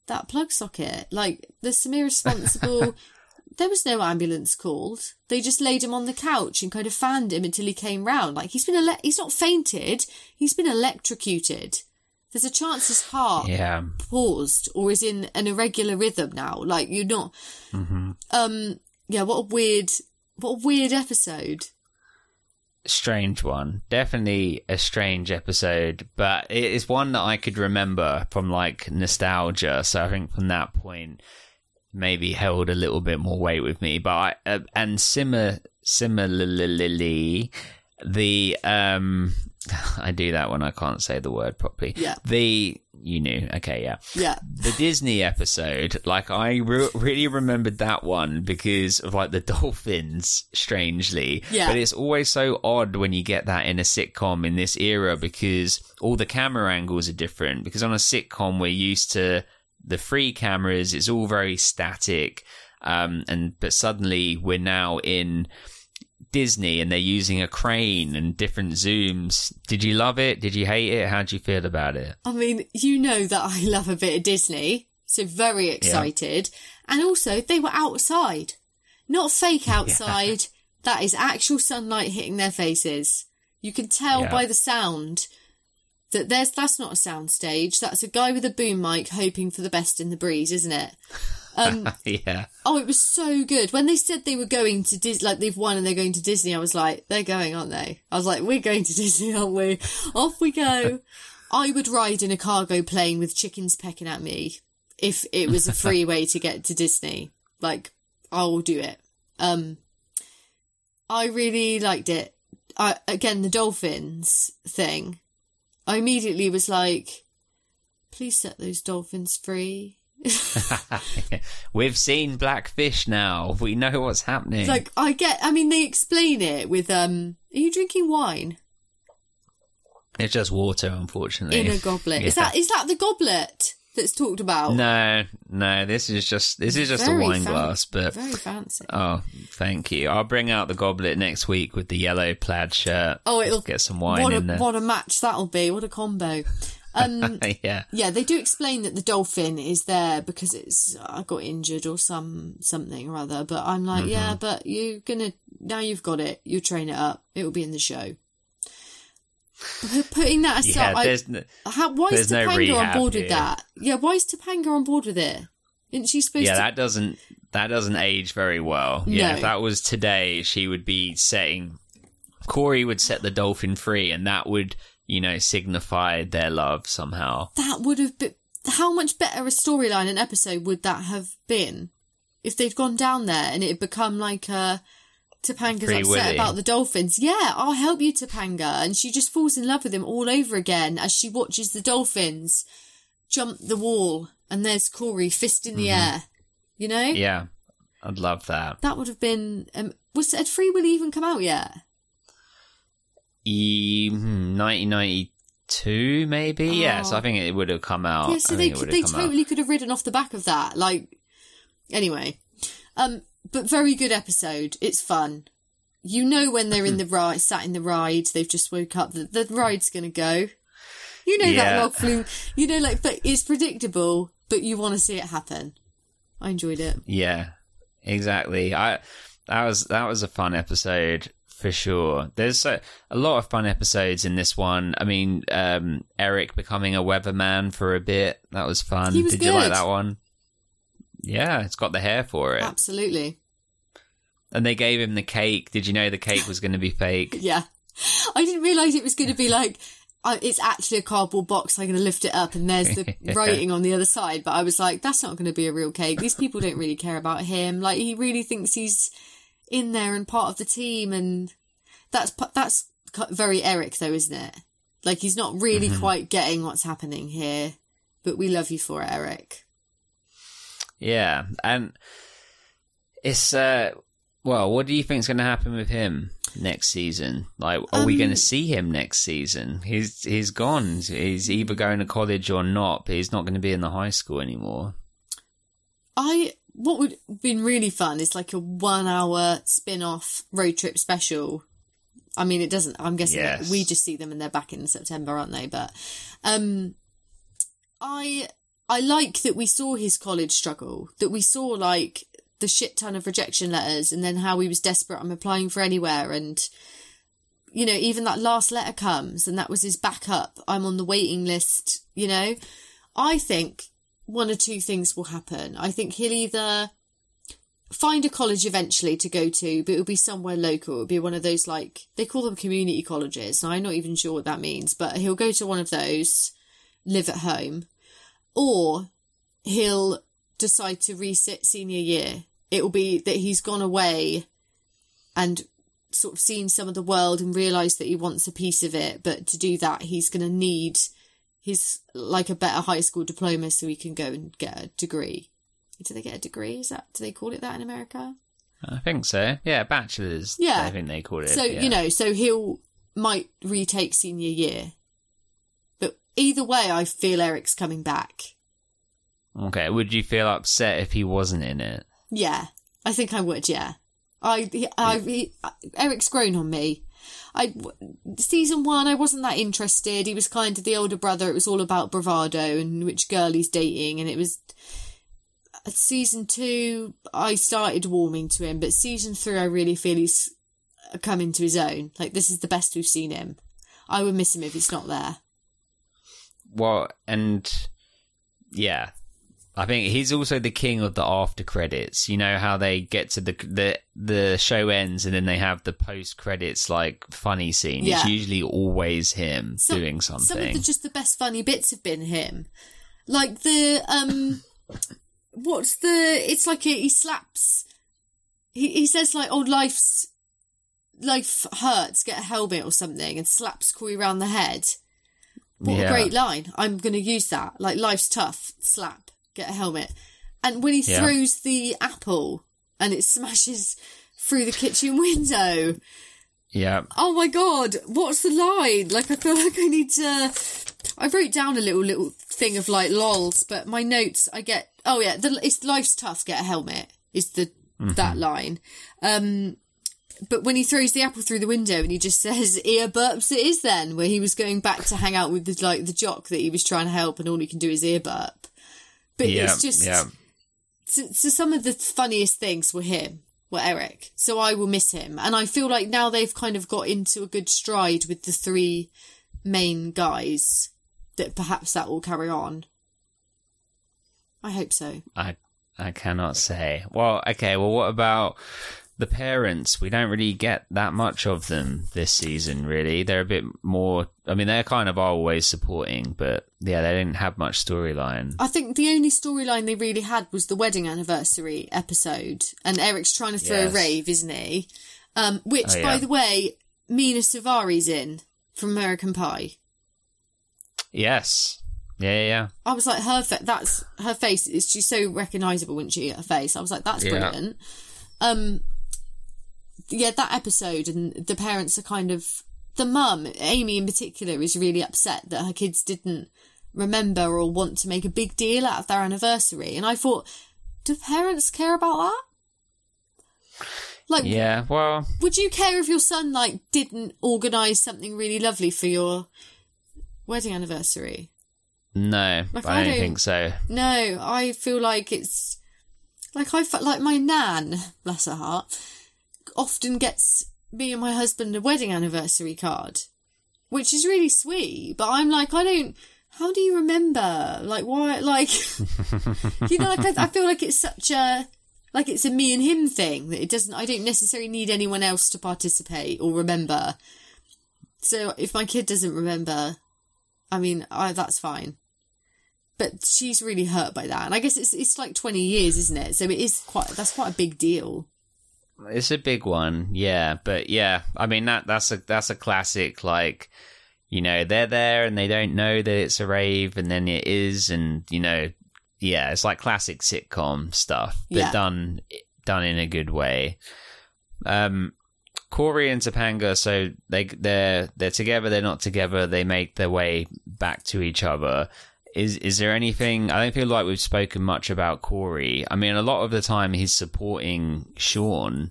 that plug socket. Like there's some irresponsible. [laughs] there was no ambulance called. They just laid him on the couch and kind of fanned him until he came round. Like he's been ele- he's not fainted. He's been electrocuted. There's a chance his heart Yeah. paused or is in an irregular rhythm now. Like you're not. Um. Yeah. What a weird. What a weird episode. Strange one. Definitely a strange episode, but it is one that I could remember from like nostalgia. So I think from that point, maybe held a little bit more weight with me. But I, uh, and similar, similarly, the um, [laughs] I do that when I can't say the word properly. Yeah. The you knew, okay, yeah Yeah. the Disney episode, like I re- really remembered that one because of like the [laughs] dolphins, strangely. Yeah. But it's always so odd when you get that in a sitcom in this era because all the camera angles are different. Because on a sitcom, we're used to the free cameras; it's all very static. Um, and but suddenly we're now in Disney and they're using a crane and different zooms. Did you love it? Did you hate it? How would you feel about it? I mean, you know that I love a bit of Disney, so very excited. And also, they were outside, not fake [laughs] outside. That is actual sunlight hitting their faces. You can tell Yeah. by the sound that there's that's not a sound stage. That's a guy with a boom mic hoping for the best in the breeze, isn't it? Um, [laughs] yeah. Oh, it was so good. When they said they were going to Disney, like they've won and they're going to Disney, I was like, they're going, aren't they? I was like, we're going to [laughs] Disney, aren't we? Off we go. [laughs] I would ride in a cargo plane with chickens pecking at me if it was a free way to get to Disney. Like, I will do it. Um, I really liked it. I, again, the dolphins thing. I immediately was like, please set those dolphins free. [laughs] We've seen blackfish now. We know what's happening. Like I get, I mean, they explain it with, um, are you drinking wine it's just water, unfortunately. in a goblet? Is [laughs] that is that the goblet that's talked about? No, no. This is just this is just Very a wine fan- glass. But Very fancy. oh, thank you. I'll bring out the goblet next week with the yellow plaid shirt. Oh, it'll get some wine what a in there. what a match that'll be. What a combo. Um, [laughs] yeah, yeah, they do explain that the dolphin is there because it's I got injured or some something or other. But I'm like, Mm-hmm. yeah, but you're gonna now you've got it. You train it up. It will be in the show. P- Putting that [laughs] aside, yeah. I- There's n- How, why is There's no Topanga on rehab board with that? Yeah, why is Topanga on board with it? Isn't she supposed to yeah. to? That doesn't that doesn't age very well. Yeah, No. if that was today, she would be setting. Corey would set the dolphin free, and that would you know signify their love somehow. That would have been. How much better a storyline and episode would that have been if they'd gone down there and it had become like a Topanga's Free upset Willy. about the dolphins? Yeah, I'll help you, Topanga, and she just falls in love with him all over again as she watches the dolphins jump the wall, and there's Corey fist in the air. You know, Mm-hmm. Yeah, I'd love that. that would have been. Um, was had Free Willy even come out yet? E, hmm, 1992, maybe. Yes, Oh. I think it would have come out. Yeah, so they could, they come out. totally could have ridden off the back of that. Like, anyway, um, but very good episode. It's fun. You know when they're in the ride, sat in the ride, they've just woke up. The, the ride's gonna go. You know that Yeah. log flume. You know, like, but it's predictable. But you want to see it happen. I enjoyed it. Yeah, exactly. I that was that was a fun episode for sure. There's a, a lot of fun episodes in this one. I mean, um, Eric becoming a weatherman for a bit that was fun. Was Did you like that one? Yeah, it's got the hair for it, Absolutely. and they gave him the cake. Did you know the cake was going to be fake? [laughs] Yeah. I didn't realise it was going to be like I, it's actually a cardboard box. I'm going to lift it up and there's the [laughs] writing on the other side. But I was like, that's not going to be a real cake. These people don't really care about him. Like he really thinks he's in there and part of the team. And that's, that's very Eric though, isn't it? Like he's not really mm-hmm. quite getting what's happening here, but we love you for it, Eric. Yeah. And it's, uh, well, what do you think is going to happen with him? next season? Like, are um, we going to see him next season? He's he's gone. He's either going to college or not, but he's not going to be in the high school anymore. I what would have been really fun is like a one hour spin off road trip special. I mean, it doesn't. I'm guessing yes. we just see them and they're back in September, aren't they? But um, I I like that we saw his college struggle. That we saw like the shit ton of rejection letters and then how he was desperate. I'm applying for anywhere. And, you know, even that last letter comes and that was his backup. I'm on the waiting list, you know. I think one or two things will happen. I think he'll either find a college eventually to go to, but it'll be somewhere local. It'll be one of those like they call them community colleges. I'm not even sure what that means, but he'll go to one of those, live at home, or he'll decide to resit senior year it will be that he's gone away and sort of seen some of the world and realised that he wants a piece of it. But to do that, he's going to need his like a better high school diploma so he can go and get a degree. Do they get a degree? Is that do they call it that in America? I think so. Yeah, bachelor's. Yeah, I think they call it. So yeah. you know, so he'll might retake senior year, but either way, I feel Eric's coming back. Okay, would you feel upset if he wasn't in it? Yeah, I think I would. Yeah, I, I, he, Eric's grown on me. I season one, I wasn't that interested. He was kind of the older brother. It was all about bravado and which girl he's dating, and it was uh, season two. I started warming to him, but season three, I really feel he's uh, come into his own. Like this is the best we've seen him. I would miss him if he's not there. Well, and yeah, I think he's also the king of the after credits. You know how they get to the the the show ends and then they have the post credits like funny scene. Yeah. It's usually always him some, doing something. Some of the just the best funny bits have been him. Like the um [laughs] what's the it's like he, he slaps he he says like oh life's life hurts, get a helmet or something and slaps Corey around the head. What yeah. a great line. I'm gonna use that. Like life's tough, slap get a helmet. And when he yeah. throws the apple and it smashes through the kitchen window. Yeah. Oh my god, what's the line? Like I feel [laughs] like I need to I wrote down a little little thing of like lols, but my notes I get oh yeah, the, it's life's tough, get a helmet is the mm-hmm. that line. Um but when he throws the apple through the window and he just [laughs] says ear burps it is then where he was going back to hang out with the like the jock that he was trying to help and all he can do is ear burp but yeah, it's just yeah. So, so some of the funniest things were him, were Eric. So I will miss him, and I feel like now they've kind of got into a good stride with the three main guys. That perhaps that will carry on. I hope so. I I cannot say. Well, okay. Well, what about the parents, we don't really get that much of them this season, really. They're a bit more, I mean, they're kind of always supporting, but yeah, they didn't have much storyline. I think the only storyline they really had was the wedding anniversary episode, and Eric's trying to throw yes. a rave, isn't he? Um, which, oh, yeah. by the way, Mena Suvari's in from American Pie. Yes. Yeah, yeah, yeah. I was like, her, fa- that's, her face, is she's so recognisable, isn't she, her face? I was like, that's yeah. brilliant. Um, yeah, that episode and the parents are kind of the mum, Amy in particular, is really upset that her kids didn't remember or want to make a big deal out of their anniversary. And I thought, do parents care about that? Like, yeah, well, would you care if your son like didn't organise something really lovely for your wedding anniversary? No, like, I, I don't, think so. No, I feel like it's like I felt like my nan, bless her heart often gets me and my husband a wedding anniversary card, which is really sweet. But I'm like, I don't. How do you remember? Like, why? [laughs] Like, you know, like I, I feel like it's such a like it's a me and him thing that it doesn't. I don't necessarily need anyone else to participate or remember. So if my kid doesn't remember, I mean, I, that's fine. But she's really hurt by that, and I guess it's it's like twenty years, isn't it? So it is quite that's quite a big deal. It's a big one, yeah. But yeah, I mean that that's a that's a classic. Like, you know, they're there and they don't know that it's a rave, and then it is, and you know, yeah, it's like classic sitcom stuff, but Yeah. done done in a good way. Um, Corey and Topanga, so they they're they're together, they're not together. They make their way back to each other. Is is there anything? I don't feel like we've spoken much about Corey. I mean, a lot of the time he's supporting Sean.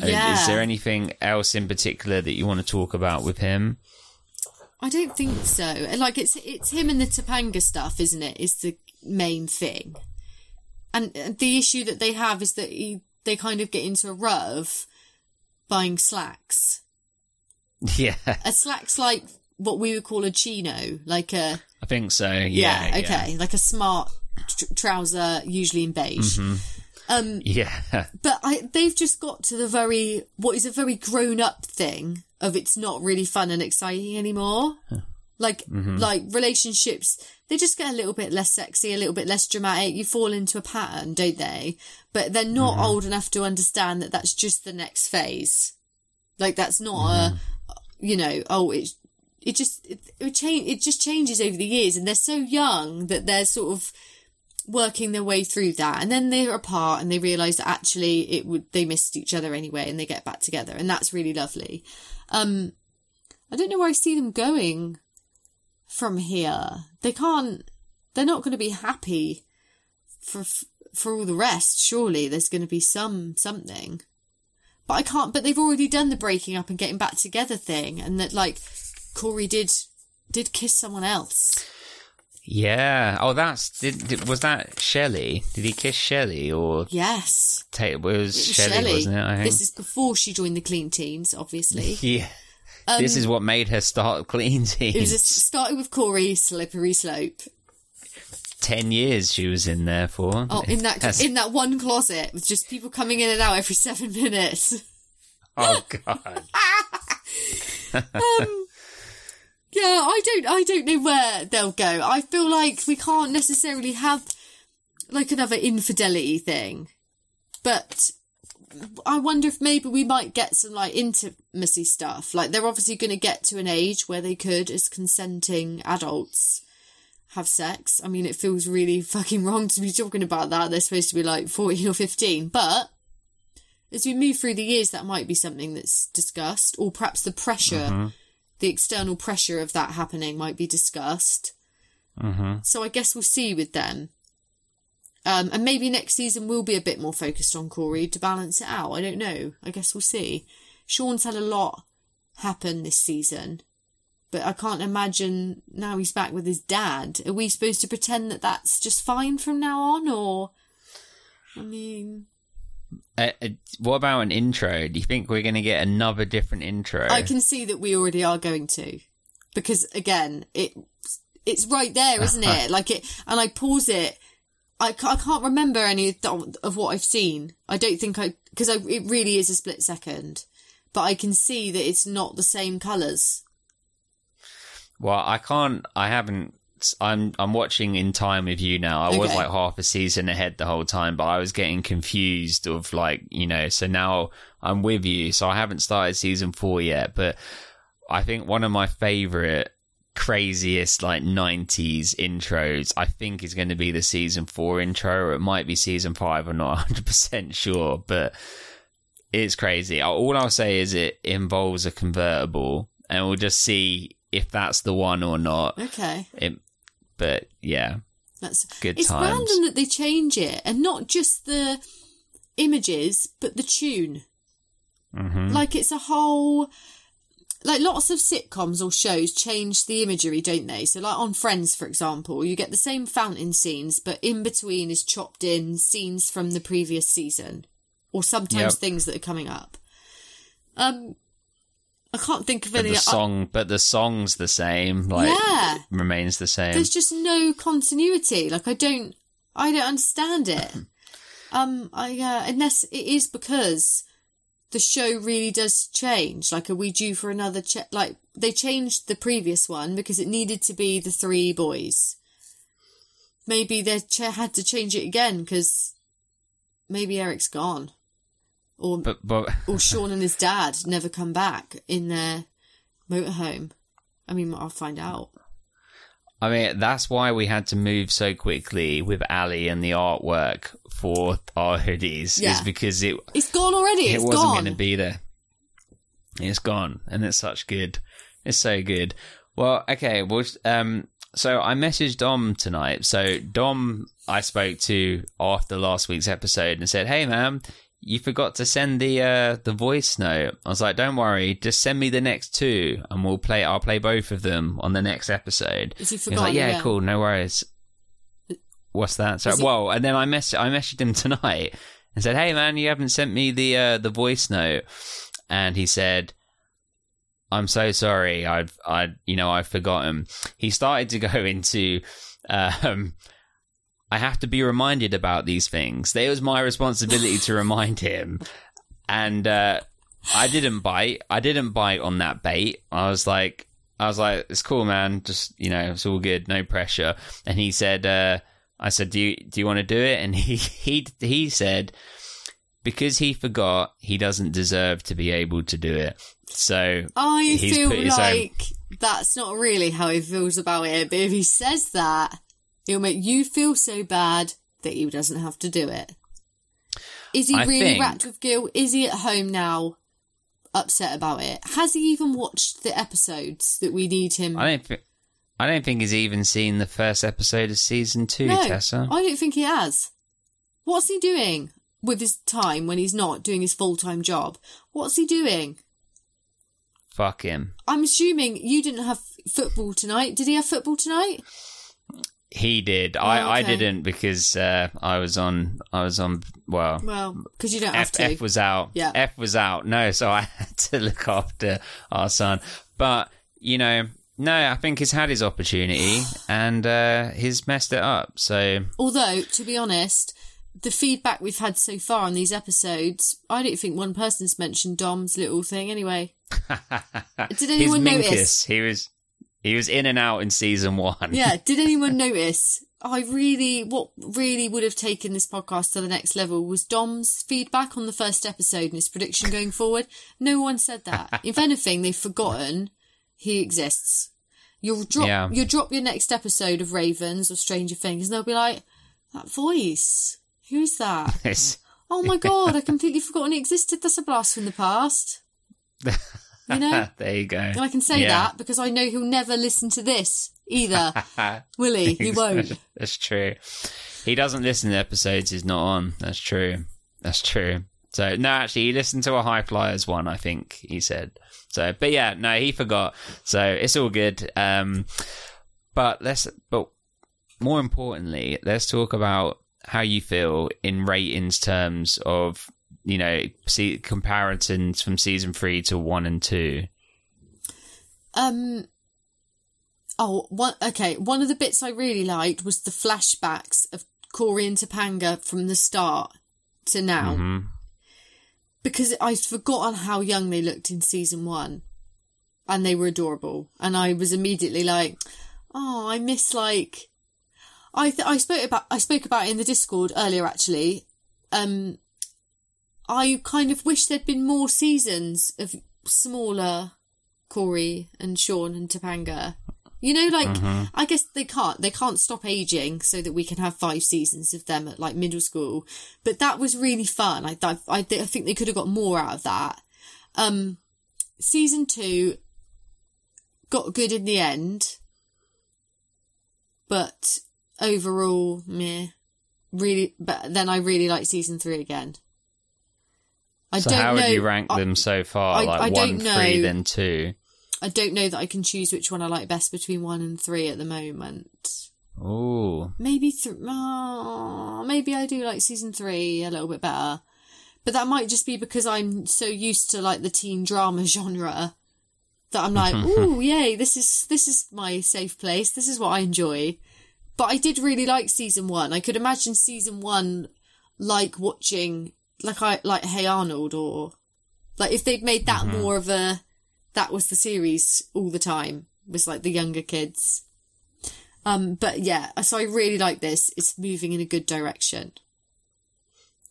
Uh, Yeah. Is there anything else in particular that you want to talk about with him? I don't think so. Like it's it's him and the Topanga stuff, isn't it? Is the main thing. And the issue that they have is that he, they kind of get into a rut of buying slacks. [laughs] Yeah, A slack's like what we would call a chino, like a I think so. Yeah. yeah, okay, like a smart tr- trouser, usually in beige. Mm-hmm. Um, Yeah. [laughs] but I, they've just got to the very what is a very grown up thing of it's not really fun and exciting anymore. Like mm-hmm. like relationships, they just get a little bit less sexy, a little bit less dramatic. You fall into a pattern, don't they? But they're not mm-hmm. old enough to understand that that's just the next phase. Like that's not a, you know, oh it it just it, it change it just changes over the years, and they're so young that they're sort of working their way through that and then they're apart and they realize that actually it would they missed each other anyway and they get back together and that's really lovely. Um i don't know where i see them going from here. They can't they're not going to be happy for for all the rest surely. There's going to be some something. But i can't but they've already done the breaking up and getting back together thing and that like corey did did kiss someone else Yeah. Oh, that's did, did was that Shelley? Did he kiss Shelley or yes it was was Shelley, Shelley. wasn't it? I think. This is before she joined the Clean Teens, obviously. [laughs] yeah. this is what made her start [laughs] clean. Um, It was a, started with Corey, slippery slope. Ten years she was in there for. Oh, in that That's- in that one closet with just people coming in and out every seven minutes. oh god. [laughs] Yeah, I don't, I don't know where they'll go. I feel like we can't necessarily have like another infidelity thing, but I wonder if maybe we might get some like intimacy stuff. Like they're obviously going to get to an age where they could, as consenting adults, have sex. I mean, it feels really fucking wrong to be talking about that. They're supposed to be like 14 or 15, but as we move through the years, that might be something that's discussed, or perhaps the pressure, mm-hmm. The external pressure of that happening might be discussed. Mm-hmm. So I guess we'll see with them. Um, and maybe next season will be a bit more focused on Corey to balance it out. I don't know. I guess we'll see. Sean's had a lot happen this season, but I can't imagine now he's back with his dad. Are we supposed to pretend that that's just fine from now on, or? I mean, Uh, uh, what about an intro? Do you think we're going to get another different intro? I can see that we already are going to, because again, it it's right there, isn't it? like it, and I pause it. I, I can't remember any of, of what I've seen. I don't think I because I, it really is a split second, but I can see that it's not the same colours. Well, I can't. I haven't. I'm I'm watching in time with you now. I was like half a season ahead the whole time, but I was getting confused of like you know. So now I'm with you. So I haven't started season four yet, but I think one of my favorite craziest like 90s intros i think is going to be the season 4 intro or it might be season 5 i'm not [laughs] 100% sure but it's crazy all i'll say is it involves a convertible and we'll just see if that's the one or not Okay, it, but yeah that's Good It's times. random that they change it, and not just the images, but the tune. hmm like it's a whole like lots of sitcoms or shows change the imagery don't they so like on friends for example you get the same fountain scenes but in between is chopped in scenes from the previous season or sometimes Yep. things that are coming up um i can't think of but any the song but the song's the same like Yeah. remains the same there's just no continuity like i don't i don't understand it [laughs] um i uh, unless it is because the show really does change? Like, are we due for another check? Like, they changed the previous one because it needed to be the three boys. Maybe they ch- had to change it again because maybe Eric's gone. Or, But but or [laughs] Sean and his dad never come back in their motorhome. I mean, I'll find out. I mean, that's why we had to move so quickly with Ali and the artwork for our hoodies, Yeah. is because it It's gone already. it It's wasn't gone. going to be there. It's gone, and it's such good. It's so good. Well, okay. Well, um, so I messaged Dom tonight. So Dom, I spoke to after last week's episode and said, "Hey, man." You forgot to send the uh, the voice note. I was like, "Don't worry, just send me the next two, and we'll play. I'll play both of them on the next episode." Is he He was like, yeah, again? cool, no worries. What's that? So, he- well, and then I mess I messaged him [laughs] tonight and said, hey man, you haven't sent me the uh, the voice note, and he said, I'm so sorry, I've I you know I've forgotten. He started to go [laughs] into. Um, I have to be reminded about these things. It was my responsibility to remind him, and uh, I didn't bite. I didn't bite on that bait. I was like, I was like, it's cool, man. Just you know, it's all good, no pressure. And he said, uh, I said, do you do you want to do it? And [laughs] he he he said, because he forgot, he doesn't deserve to be able to do it. So I He's feel his own- like that's not really how he feels about it, but if he says that, it'll make you feel so bad that he doesn't have to do it. Is he I really think- racked with guilt? Is he at home now upset about it? Has he even watched the episodes that we need him? I don't think. I don't think he's even seen the first episode of season two, no, Tessa. I don't think he has. What's he doing with his time when he's not doing his full time job? What's he doing? Fuck him. I'm assuming you didn't have football tonight. Did he have football tonight? He did. I, I Oh, okay. didn't because uh, I was on. I was on. Well, Well, because you don't have to. F was out. Yeah. F was out. No, so I [laughs] had to look after our son. But you know, no, I think he's had his opportunity [sighs] and uh, he's messed it up. So Although, to be honest, the feedback we've had so far on these episodes, I don't think one person's mentioned Dom's little thing anyway. [laughs] Did anyone notice? He was. He was in and out in season one. Yeah, [laughs] did anyone notice? I really, what really would have taken this podcast to the next level was Dom's feedback on the first episode and his prediction going forward. No one said that. [laughs] If anything, they've forgotten he exists. You'll drop, Yeah. you'll drop your next episode of Ravens or Stranger Things, and they'll be like, "That voice, who's that?" [laughs] Oh my god, I completely forgotten it existed. That's a blast from the past. You know? [laughs] there you go. And I can say Yeah. that because I know he'll never listen to this either. [laughs] Will he? He won't. That's true. He doesn't listen to episodes he's not on. That's true. That's true. So no, actually, he listened to a High Flyers one. I think he said. So, but yeah, no, he forgot. So it's all good. Um, but let's. But more importantly, let's talk about how you feel in ratings terms of you know see comparisons from season three to one and two. Um. Oh, one. Okay, one of the bits I really liked was the flashbacks of Corey and Topanga from the start to now, Mhm. because I'd forgotten how young they looked in season one, and they were adorable, and I was immediately like, "Oh, I miss like." I th- I spoke about I spoke about it in the Discord earlier actually. Um, I kind of wish there'd been more seasons of smaller Corey and Sean and Topanga. You know, like I guess they can't they can't stop aging so that we can have five seasons of them at like middle school. But that was really fun. I I, I, I think they could have got more out of that. Um, season two got good in the end, but overall, meh. Really, but then I really like season three again. I so don't how know. would you rank I- them so far? I- like I one, three, then two. I don't know that I can choose which one I like best between one and three at the moment. Oh, Maybe th- oh, maybe I do like season three a little bit better, but that might just be because I'm so used to like the teen drama [laughs] genre that I'm like, [laughs] oh yay! This is this is my safe place. This is what I enjoy. But I did really like season one. I could imagine season one like watching like I like Hey Arnold or Like if they'd made that Mm-hmm. more of a that was the series all the time was like the younger kids. Um, but yeah, so I really like this. It's moving in a good direction.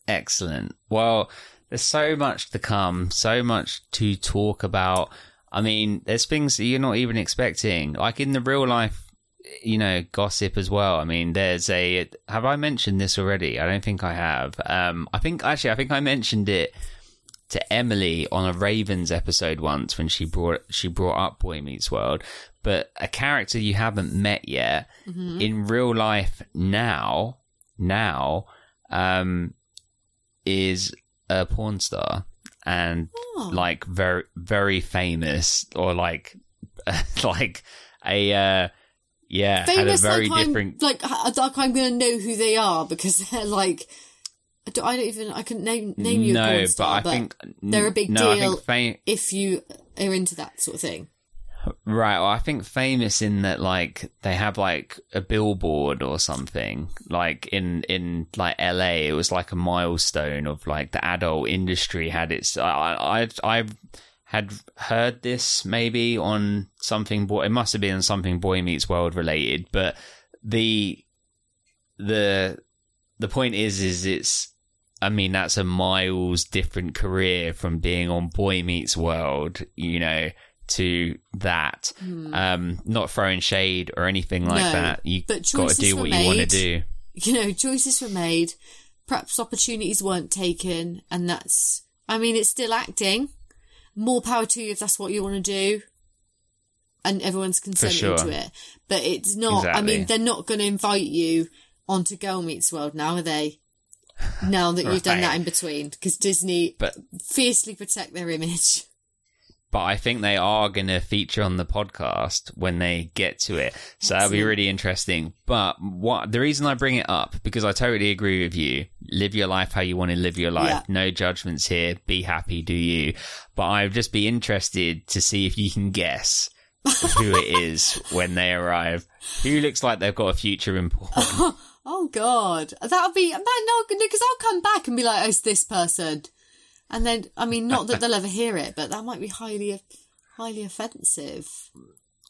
Excellent. Well, there's so much to come, so much to talk about. I mean, there's things that you're not even expecting, like in the real life, you know, gossip as well. I mean, there's a. Have I mentioned this already? I don't think I have. Um, I think actually, I think I mentioned it to Emily on a Ravens episode once when she brought she brought up Boy Meets World. But a character you haven't met yet in real life now, now, um, is a porn star and Oh. like very very famous or like [laughs] like a uh yeah Famous, had a very like different I'm, like like I'm gonna know who they are because [laughs] they're like I don't, I don't even I couldn't name name you a no porn but star, i think they're a big no deal fame if you are into that sort of thing. Right. Well, I think famous in that like they have like a billboard or something. Like in in like LA, it was like a milestone of like the adult industry had its. I I I had heard this maybe on something. Boy, it must have been something Boy Meets World related. But the the the point is is it's. I mean, that's a miles different career from being on Boy Meets World. You know to that. Um, not throwing shade or anything like. No, that. You but got to do what you want to do. You know, choices were made, perhaps opportunities weren't taken, and that's I mean, it's still acting. More power to you if that's what you want to do. And everyone's consenting sure. to it. But it's not I mean, they're not gonna invite you onto Girl Meets World now, are they? [laughs] Now that you've done that in between, because Disney But fiercely protect their image. But I think they are going to feature on the podcast when they get to it. So that'll be really interesting. But what the reason I bring it up because I totally agree with you. Live your life how you want to live your life. Yeah. No judgments here. Be happy, do you? But I'd just be interested to see if you can guess who it [laughs] is when they arrive. Who looks like they've got a future in [laughs] porn? Oh God, that'll be man. No, because I'll come back and be like, "Oh, it's this person," and then I mean, not that they'll ever hear it, but that might be highly, highly offensive.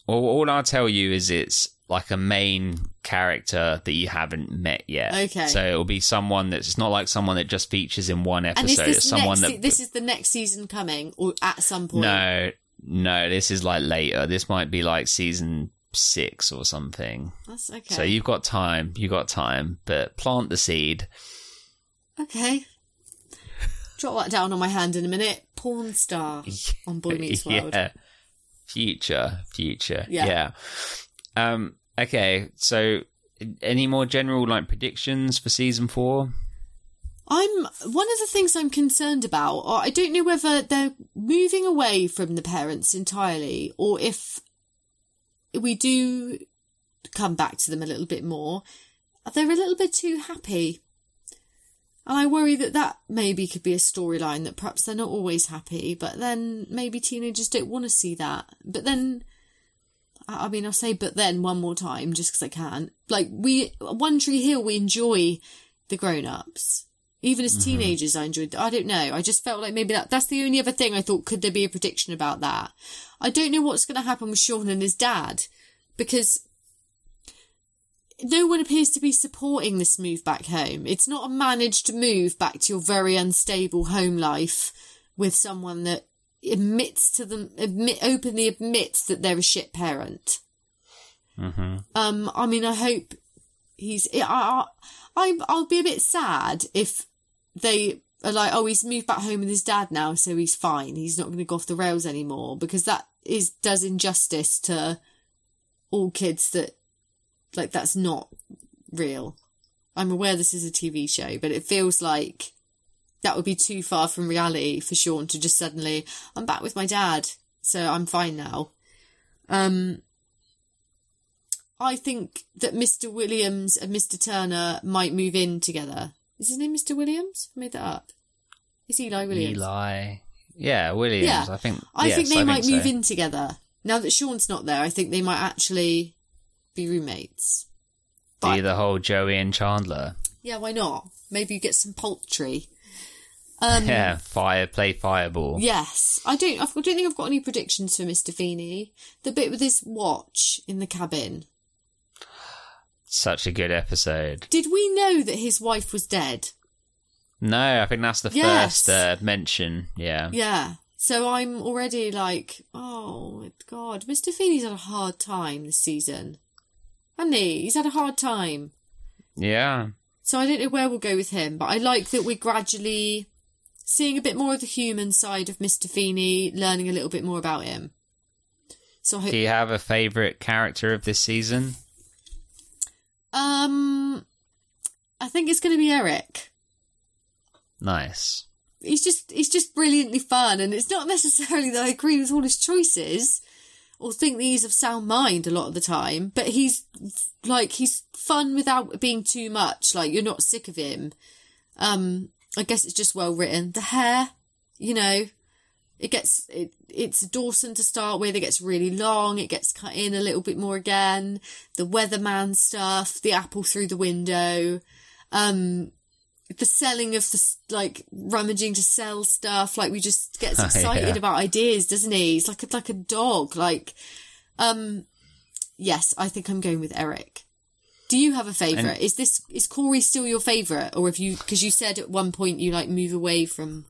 All, all I'll tell you is it's like a main character that you haven't met yet. Okay. So it'll be someone that's it's not like someone that just features in one episode. this It's someone next? that this is the next season coming, or at some point? no, no, this is like later. This might be like season six or something. that's okay. So you've got time. You got time, but plant the seed. okay. Drop that down on my hand in a minute. Porn star [laughs] on Boy Meets World. yeah. Future, future. Yeah. Yeah. Um. Okay. So, any more general like predictions for season four? I'm one of the things I'm concerned about. Or I don't know whether they're moving away from the parents entirely, or if we do come back to them a little bit more. They're a little bit too happy, and I worry that that maybe could be a storyline that perhaps they're not always happy, but then maybe teenagers don't want to see that. But then. I mean, I'll say, but then one more time, just because I can. Like we, One Tree Hill, we enjoy the grown-ups. Even as mm-hmm. teenagers, I enjoyed. I don't know. I just felt like maybe that that's the only other thing I thought. Could there be a prediction about that? I don't know what's going to happen with Sean and his dad because no one appears to be supporting this move back home. It's not a managed move back to your very unstable home life with someone that admits to them, admit openly admits that they're a shit parent. Mm-hmm. Um, I mean, I hope he's. I, I, I'll be a bit sad if they are like, oh, he's moved back home with his dad now, so he's fine. He's not going to go off the rails anymore because that is does injustice to all kids that like that's not real. I'm aware this is a TV show, but it feels like that would be too far from reality for Sean to just suddenly, I'm back with my dad, so I'm fine now. Um, I think that Mr. Williams and Mr. Turner might move in together. Is his name Mr. Williams? I made that up. It's Eli Williams. Eli. Yeah, Williams. Yeah. I think. I yes, think they might so. move in together. Now that Sean's not there, I think they might actually be roommates. Be the whole Joey and Chandler. Yeah, why not? Maybe you get some poultry. Um, [laughs] yeah, fire play fireball. Yes, I don't. I don't think I've got any predictions for Mister Feeny. The bit with his watch in the cabin. Such a good episode. Did we know that his wife was dead? No, I think that's the Yes. first uh, mention. Yeah. Yeah. So I'm already like, oh my god, Mr. Feeny's had a hard time this season. Hasn't he? He's had a hard time. Yeah. So I don't know where we'll go with him, but I like that we're gradually seeing a bit more of the human side of Mr. Feeny, learning a little bit more about him. So I hope, Do you have a favourite character of this season? um, I think it's going to be Eric. Nice. he's just he's just brilliantly fun and it's not necessarily that I agree with all his choices or think that he's of sound mind a lot of the time, but he's like he's fun without being too much. Like you're not sick of him. Um, I guess it's just well written. The hair, you know, it gets it, it's Dawson to start with. It gets really long. It gets cut in a little bit more again. The weatherman stuff, the apple through the window. Um, the selling of the like rummaging to sell stuff like we just gets [laughs] excited Yeah. about ideas doesn't he he's like a, like a dog like um yes i think i'm going with eric do you have a favorite And- is this is corey still your favorite or if you because you said at one point you like move away from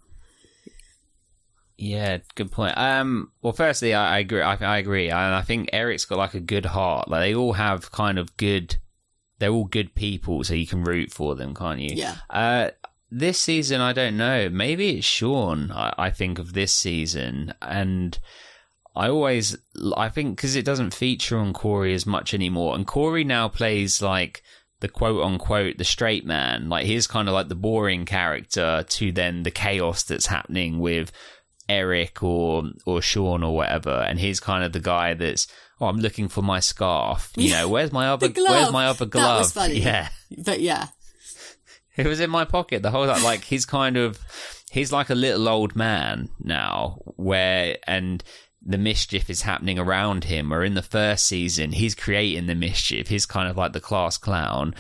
Yeah, good point. Um, well, firstly, I, I agree. I, I agree, and I think Eric's got like a good heart. Like they all have kind of good. They're all good people, so you can root for them, can't you? Yeah. Uh, this season, I don't know. Maybe it's Sean. I, I think of this season, and I always, I think, because it doesn't feature on Corey as much anymore, and Corey now plays like the quote unquote the straight man. Like he's kind of like the boring character to then the chaos that's happening with Eric or or Sean or whatever, and he's kind of the guy that's oh I'm looking for my scarf. You know, where's my other glove. where's my other That glove? was funny. Yeah. but yeah It was in my pocket the whole time. Like he's kind of, he's like a little old man now, where and the mischief is happening around him. Or in the first season, he's creating the mischief. He's kind of like the class clown.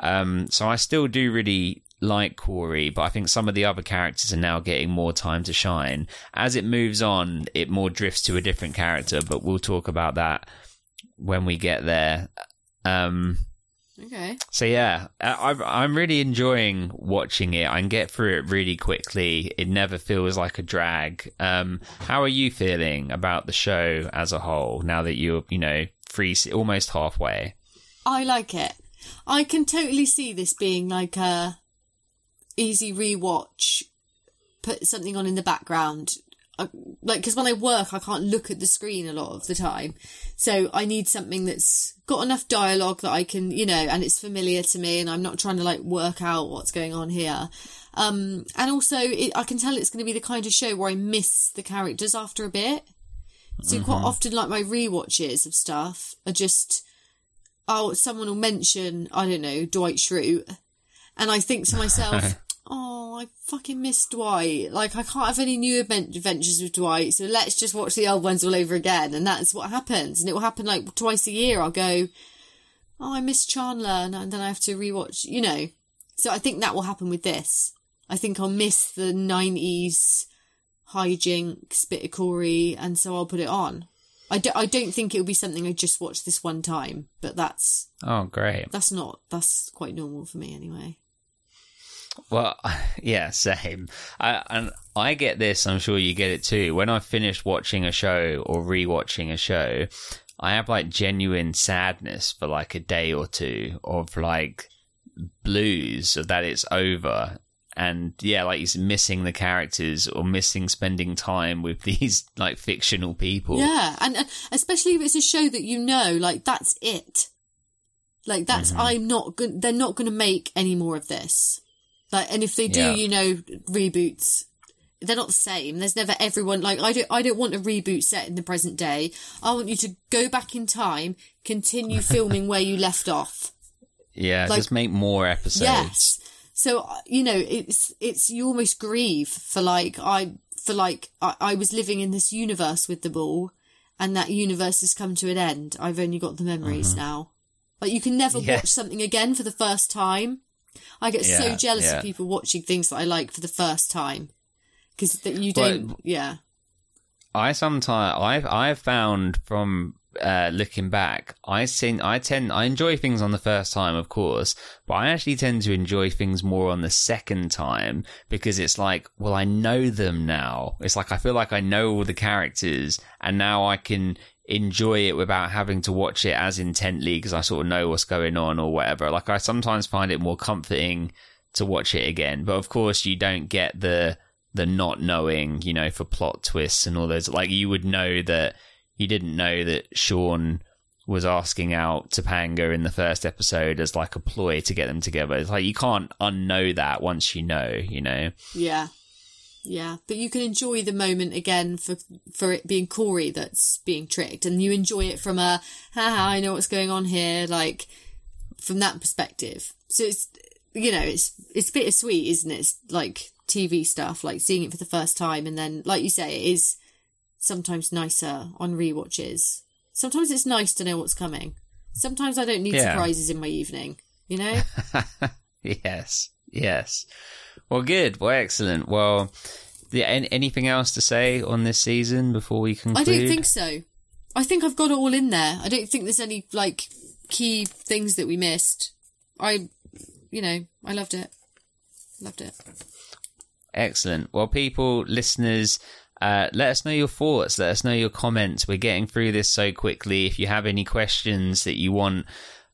Um, so I still do really like Corey, but I think some of the other characters are now getting more time to shine. As it moves on, it more drifts to a different character, but we'll talk about that when we get there. Um, okay so yeah, I, I'm really enjoying watching it. I can get through it really quickly. It never feels like a drag. Um, how are you feeling about the show as a whole now that you're, you know, free, almost halfway? I like it. I can totally see this being like a easy rewatch. Put something on in the background, I, like because when I work, I can't look at the screen a lot of the time, so I need something that's got enough dialogue that I can, you know, and it's familiar to me, and I'm not trying to like work out what's going on here. Um, and also, it, I can tell it's going to be the kind of show where I miss the characters after a bit. So quite often, like my rewatches of stuff are just oh, someone will mention, I don't know, Dwight Schrute. And I think to myself, [laughs] oh, I fucking miss Dwight. Like, I can't have any new adventures with Dwight, so let's just watch the old ones all over again. And that's what happens. And it will happen like twice a year. I'll go, oh, I miss Chandler. And, and then I have to rewatch, you know. So I think that will happen with this. I think I'll miss the 90s hijinks, bit of Corey, and so I'll put it on. I, do, I don't think it'll be something I just watch this one time, but that's Oh, great. that's not that's quite normal for me anyway. Well, [laughs] yeah, same. I, and I get this. I'm sure you get it too. When I finish watching a show or rewatching a show, I have like genuine sadness for like a day or two of like blues of that it's over. And yeah, like he's missing the characters or missing spending time with [laughs] these like fictional people. Yeah, and uh, especially if it's a show that you know, like that's it. Like that's I'm not going. They're not going to make any more of this. Like, and if they do, Yeah. you know, reboots. They're not the same. There's never everyone like I don't. I don't want a reboot set in the present day. I want you to go back in time, continue [laughs] filming where you left off. Yeah, Like- just make more episodes. Yes. So you know, it's it's you almost grieve for like I for like I, I was living in this universe with the ball, and that universe has come to an end. I've only got the memories mm-hmm. now. Like you can never Yeah. watch something again for the first time. I get so jealous yeah. of people watching things that I like for the first time because that you don't. yeah, I sometimes I've I've found from uh, looking back, I think I tend I enjoy things on the first time, of course, but I actually tend to enjoy things more on the second time because it's like, well, I know them now. It's like I feel like I know all the characters, and now I can enjoy it without having to watch it as intently because I sort of know what's going on or whatever. Like I sometimes find it more comforting to watch it again, but of course you don't get the the not knowing, you know, for plot twists and all those. Like you would know that you didn't know that Sean was asking out Topanga in the first episode as like a ploy to get them together. It's like you can't unknow that once you know, you know. yeah, yeah. But you can enjoy the moment again for for it being Corey that's being tricked, and you enjoy it from a haha, I know what's going on here, like from that perspective. So it's you know it's it's bittersweet, isn't it? It's like TV stuff, like seeing it for the first time, and then like you say, it is sometimes nicer on rewatches. Sometimes it's nice to know what's coming. Sometimes I don't need Yeah. surprises in my evening. You know. [laughs] yes, yes. Well, good. Well, excellent. Well, an- anything else to say on this season before we conclude? I don't think so. I think I've got it all in there. I don't think there's any like key things that we missed. I, you know, I loved it. Loved it. Excellent. Well, people, listeners, uh, let us know your thoughts. Let us know your comments. We're getting through this so quickly. If you have any questions that you want,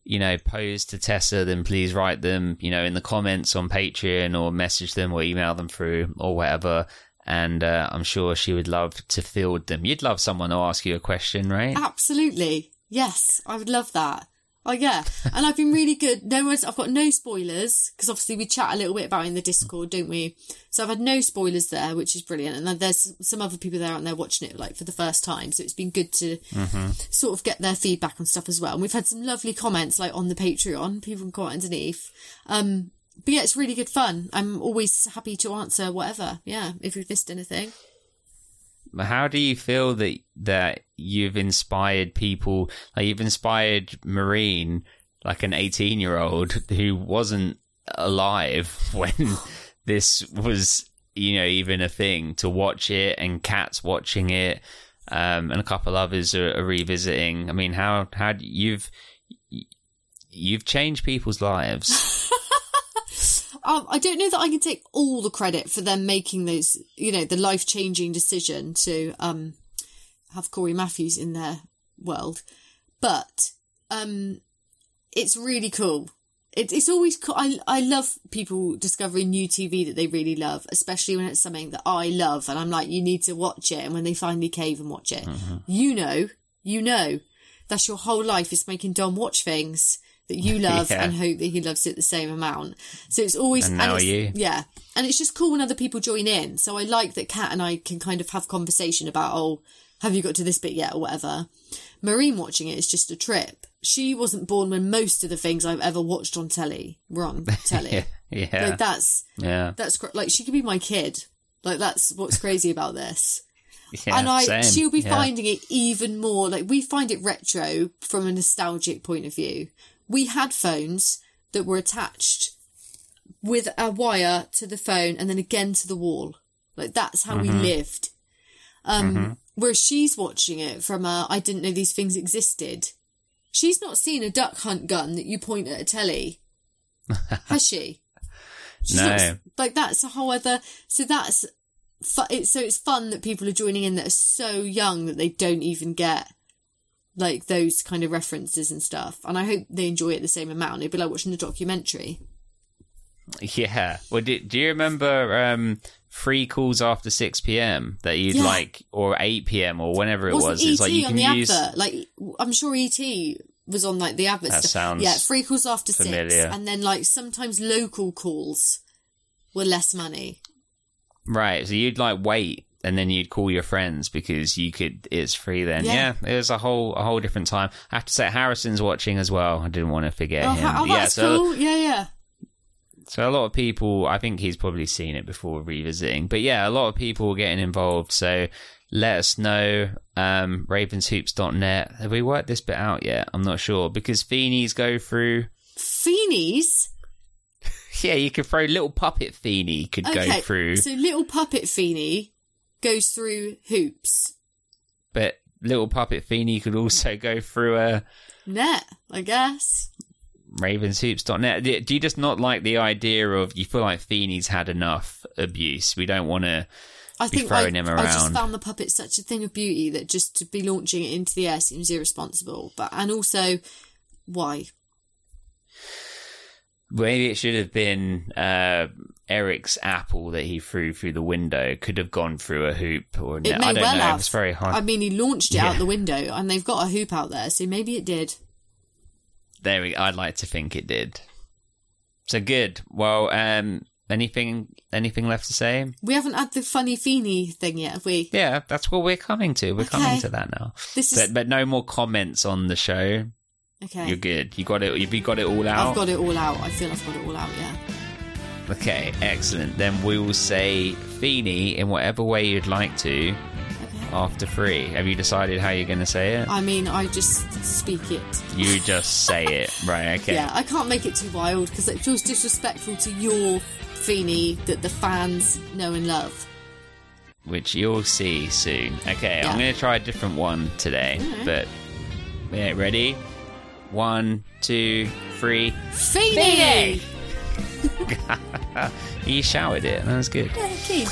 you know, pose to Tessa, then please write them, you know, in the comments on Patreon or message them or email them through or whatever. And uh, I'm sure she would love to field them. You'd love someone to ask you a question, right? Absolutely. Yes, I would love that. Oh yeah, and I've been really good. No one's. I've got no spoilers because obviously we chat a little bit about it in the Discord, don't we? So I've had no spoilers there, which is brilliant. And then there's some other people there out there watching it like for the first time, so it's been good to sort of get their feedback and stuff as well. And we've had some lovely comments like on the Patreon. People can comment underneath. Um, but yeah, it's really good fun. I'm always happy to answer whatever. Yeah, if we've missed anything. How do you feel that that you've inspired people? Like you've inspired Marine, like an eighteen-year-old who wasn't alive [laughs] when this was, you know, even a thing to watch it, and Cat's watching it, um, and a couple others are, are revisiting. I mean, how how you've you've changed people's lives? [laughs] um, I don't know that I can take all the credit for them making those, you know, the life changing decision to um, have Corey Matthews in their world, but um, it's really cool. It, it's always cool. I I love people discovering new TV that they really love, especially when it's something that I love, and I'm like, you need to watch it. And when they finally cave and watch it, you know, you know, that's your whole life is making Dom watch things that you [laughs] love Yeah. and hope that he loves it the same amount. So it's always And now it's- you. yeah, and it's just cool when other people join in. So I like that Kat and I can kind of have conversation about oh, have you got to this bit yet or whatever. Marine watching it is just a trip. She wasn't born when most of the things I've ever watched on telly were on [laughs] telly. yeah, yeah, Like that's yeah, that's cr- like she could be my kid. Like that's what's crazy about this. [laughs] yeah. and I same. she'll be yeah. finding it even more like we find it retro from a nostalgic point of view. We had phones that were attached with a wire to the phone and then again to the wall. Like that's how we Mm-hmm. lived. Um whereas she's watching it from a I didn't know these things existed. She's not seen a duck hunt gun that you point at a telly. [laughs] Has she? She's No. not- like that's a whole other. So that's fu- it's so it's fun that people are joining in that are so young that they don't even get like those kind of references and stuff. And I hope they enjoy it the same amount. It'd be like watching a documentary. Yeah. Well, do, do you remember um, free calls after 6 p.m. that you'd Yeah. like, or 8 p.m. or whenever it Wasn't was? ET It's like you on can the use. advert? Like I'm sure ET was on like the advert. That stuff. sounds yeah, free calls after six, and then like sometimes local calls were less money. Right. So you'd like wait and then you'd call your friends because you could, it's free then. Yeah. Yeah. it was a whole, a whole different time. I have to say, Harrison's watching as well. I didn't want to forget Oh, him. oh yeah. So, cool. Yeah, yeah. So a lot of people, I think he's probably seen it before revisiting, but yeah, a lot of people were getting involved. So let us know. Um, ravenshoops.net. Have we worked this bit out yet? I'm not sure because Feenies go through. Feenies. [laughs] yeah, you could throw little puppet Feeny could go through, so little puppet Feeny goes through hoops. but little puppet Feeny could also go through a Net, I guess. ravenshoops.net. Do you just not like the idea of you feel like Feeny's had enough abuse? We don't want to. I Be think I, throwing him I just around. found the puppet such a thing of beauty that just to be launching it into the air seems irresponsible. But and also, why? Maybe it should have been uh, Eric's apple that he threw through the window. Could have gone through a hoop or a net. I don't well know. have. It's very hard. I mean, he launched it Yeah. out the window, and they've got a hoop out there, so maybe it did. There we. I'd like to think it did. So good. Well, um, anything anything left to say? We haven't had the funny Feeny thing yet, have we? Yeah, that's what we're coming to. We're coming to that now. This is But but no more comments on the show. okay. You're good. You got it. You got it all out? I've got it all out. I feel I've got it all out. Yeah. Okay, excellent. Then we will say Feeny in whatever way you'd like to Okay. After three. Have you decided how you're going to say it? I mean, I just speak it. You just say it. [laughs] Right, okay. Yeah, I can't make it too wild because it feels disrespectful to your Feeny that the fans know and love. Which you'll see soon. Okay, Yeah. I'm going to try a different one today. But, yeah, ready? One, two, three. Feeny! [laughs] You shouted it. That was good. Yeah.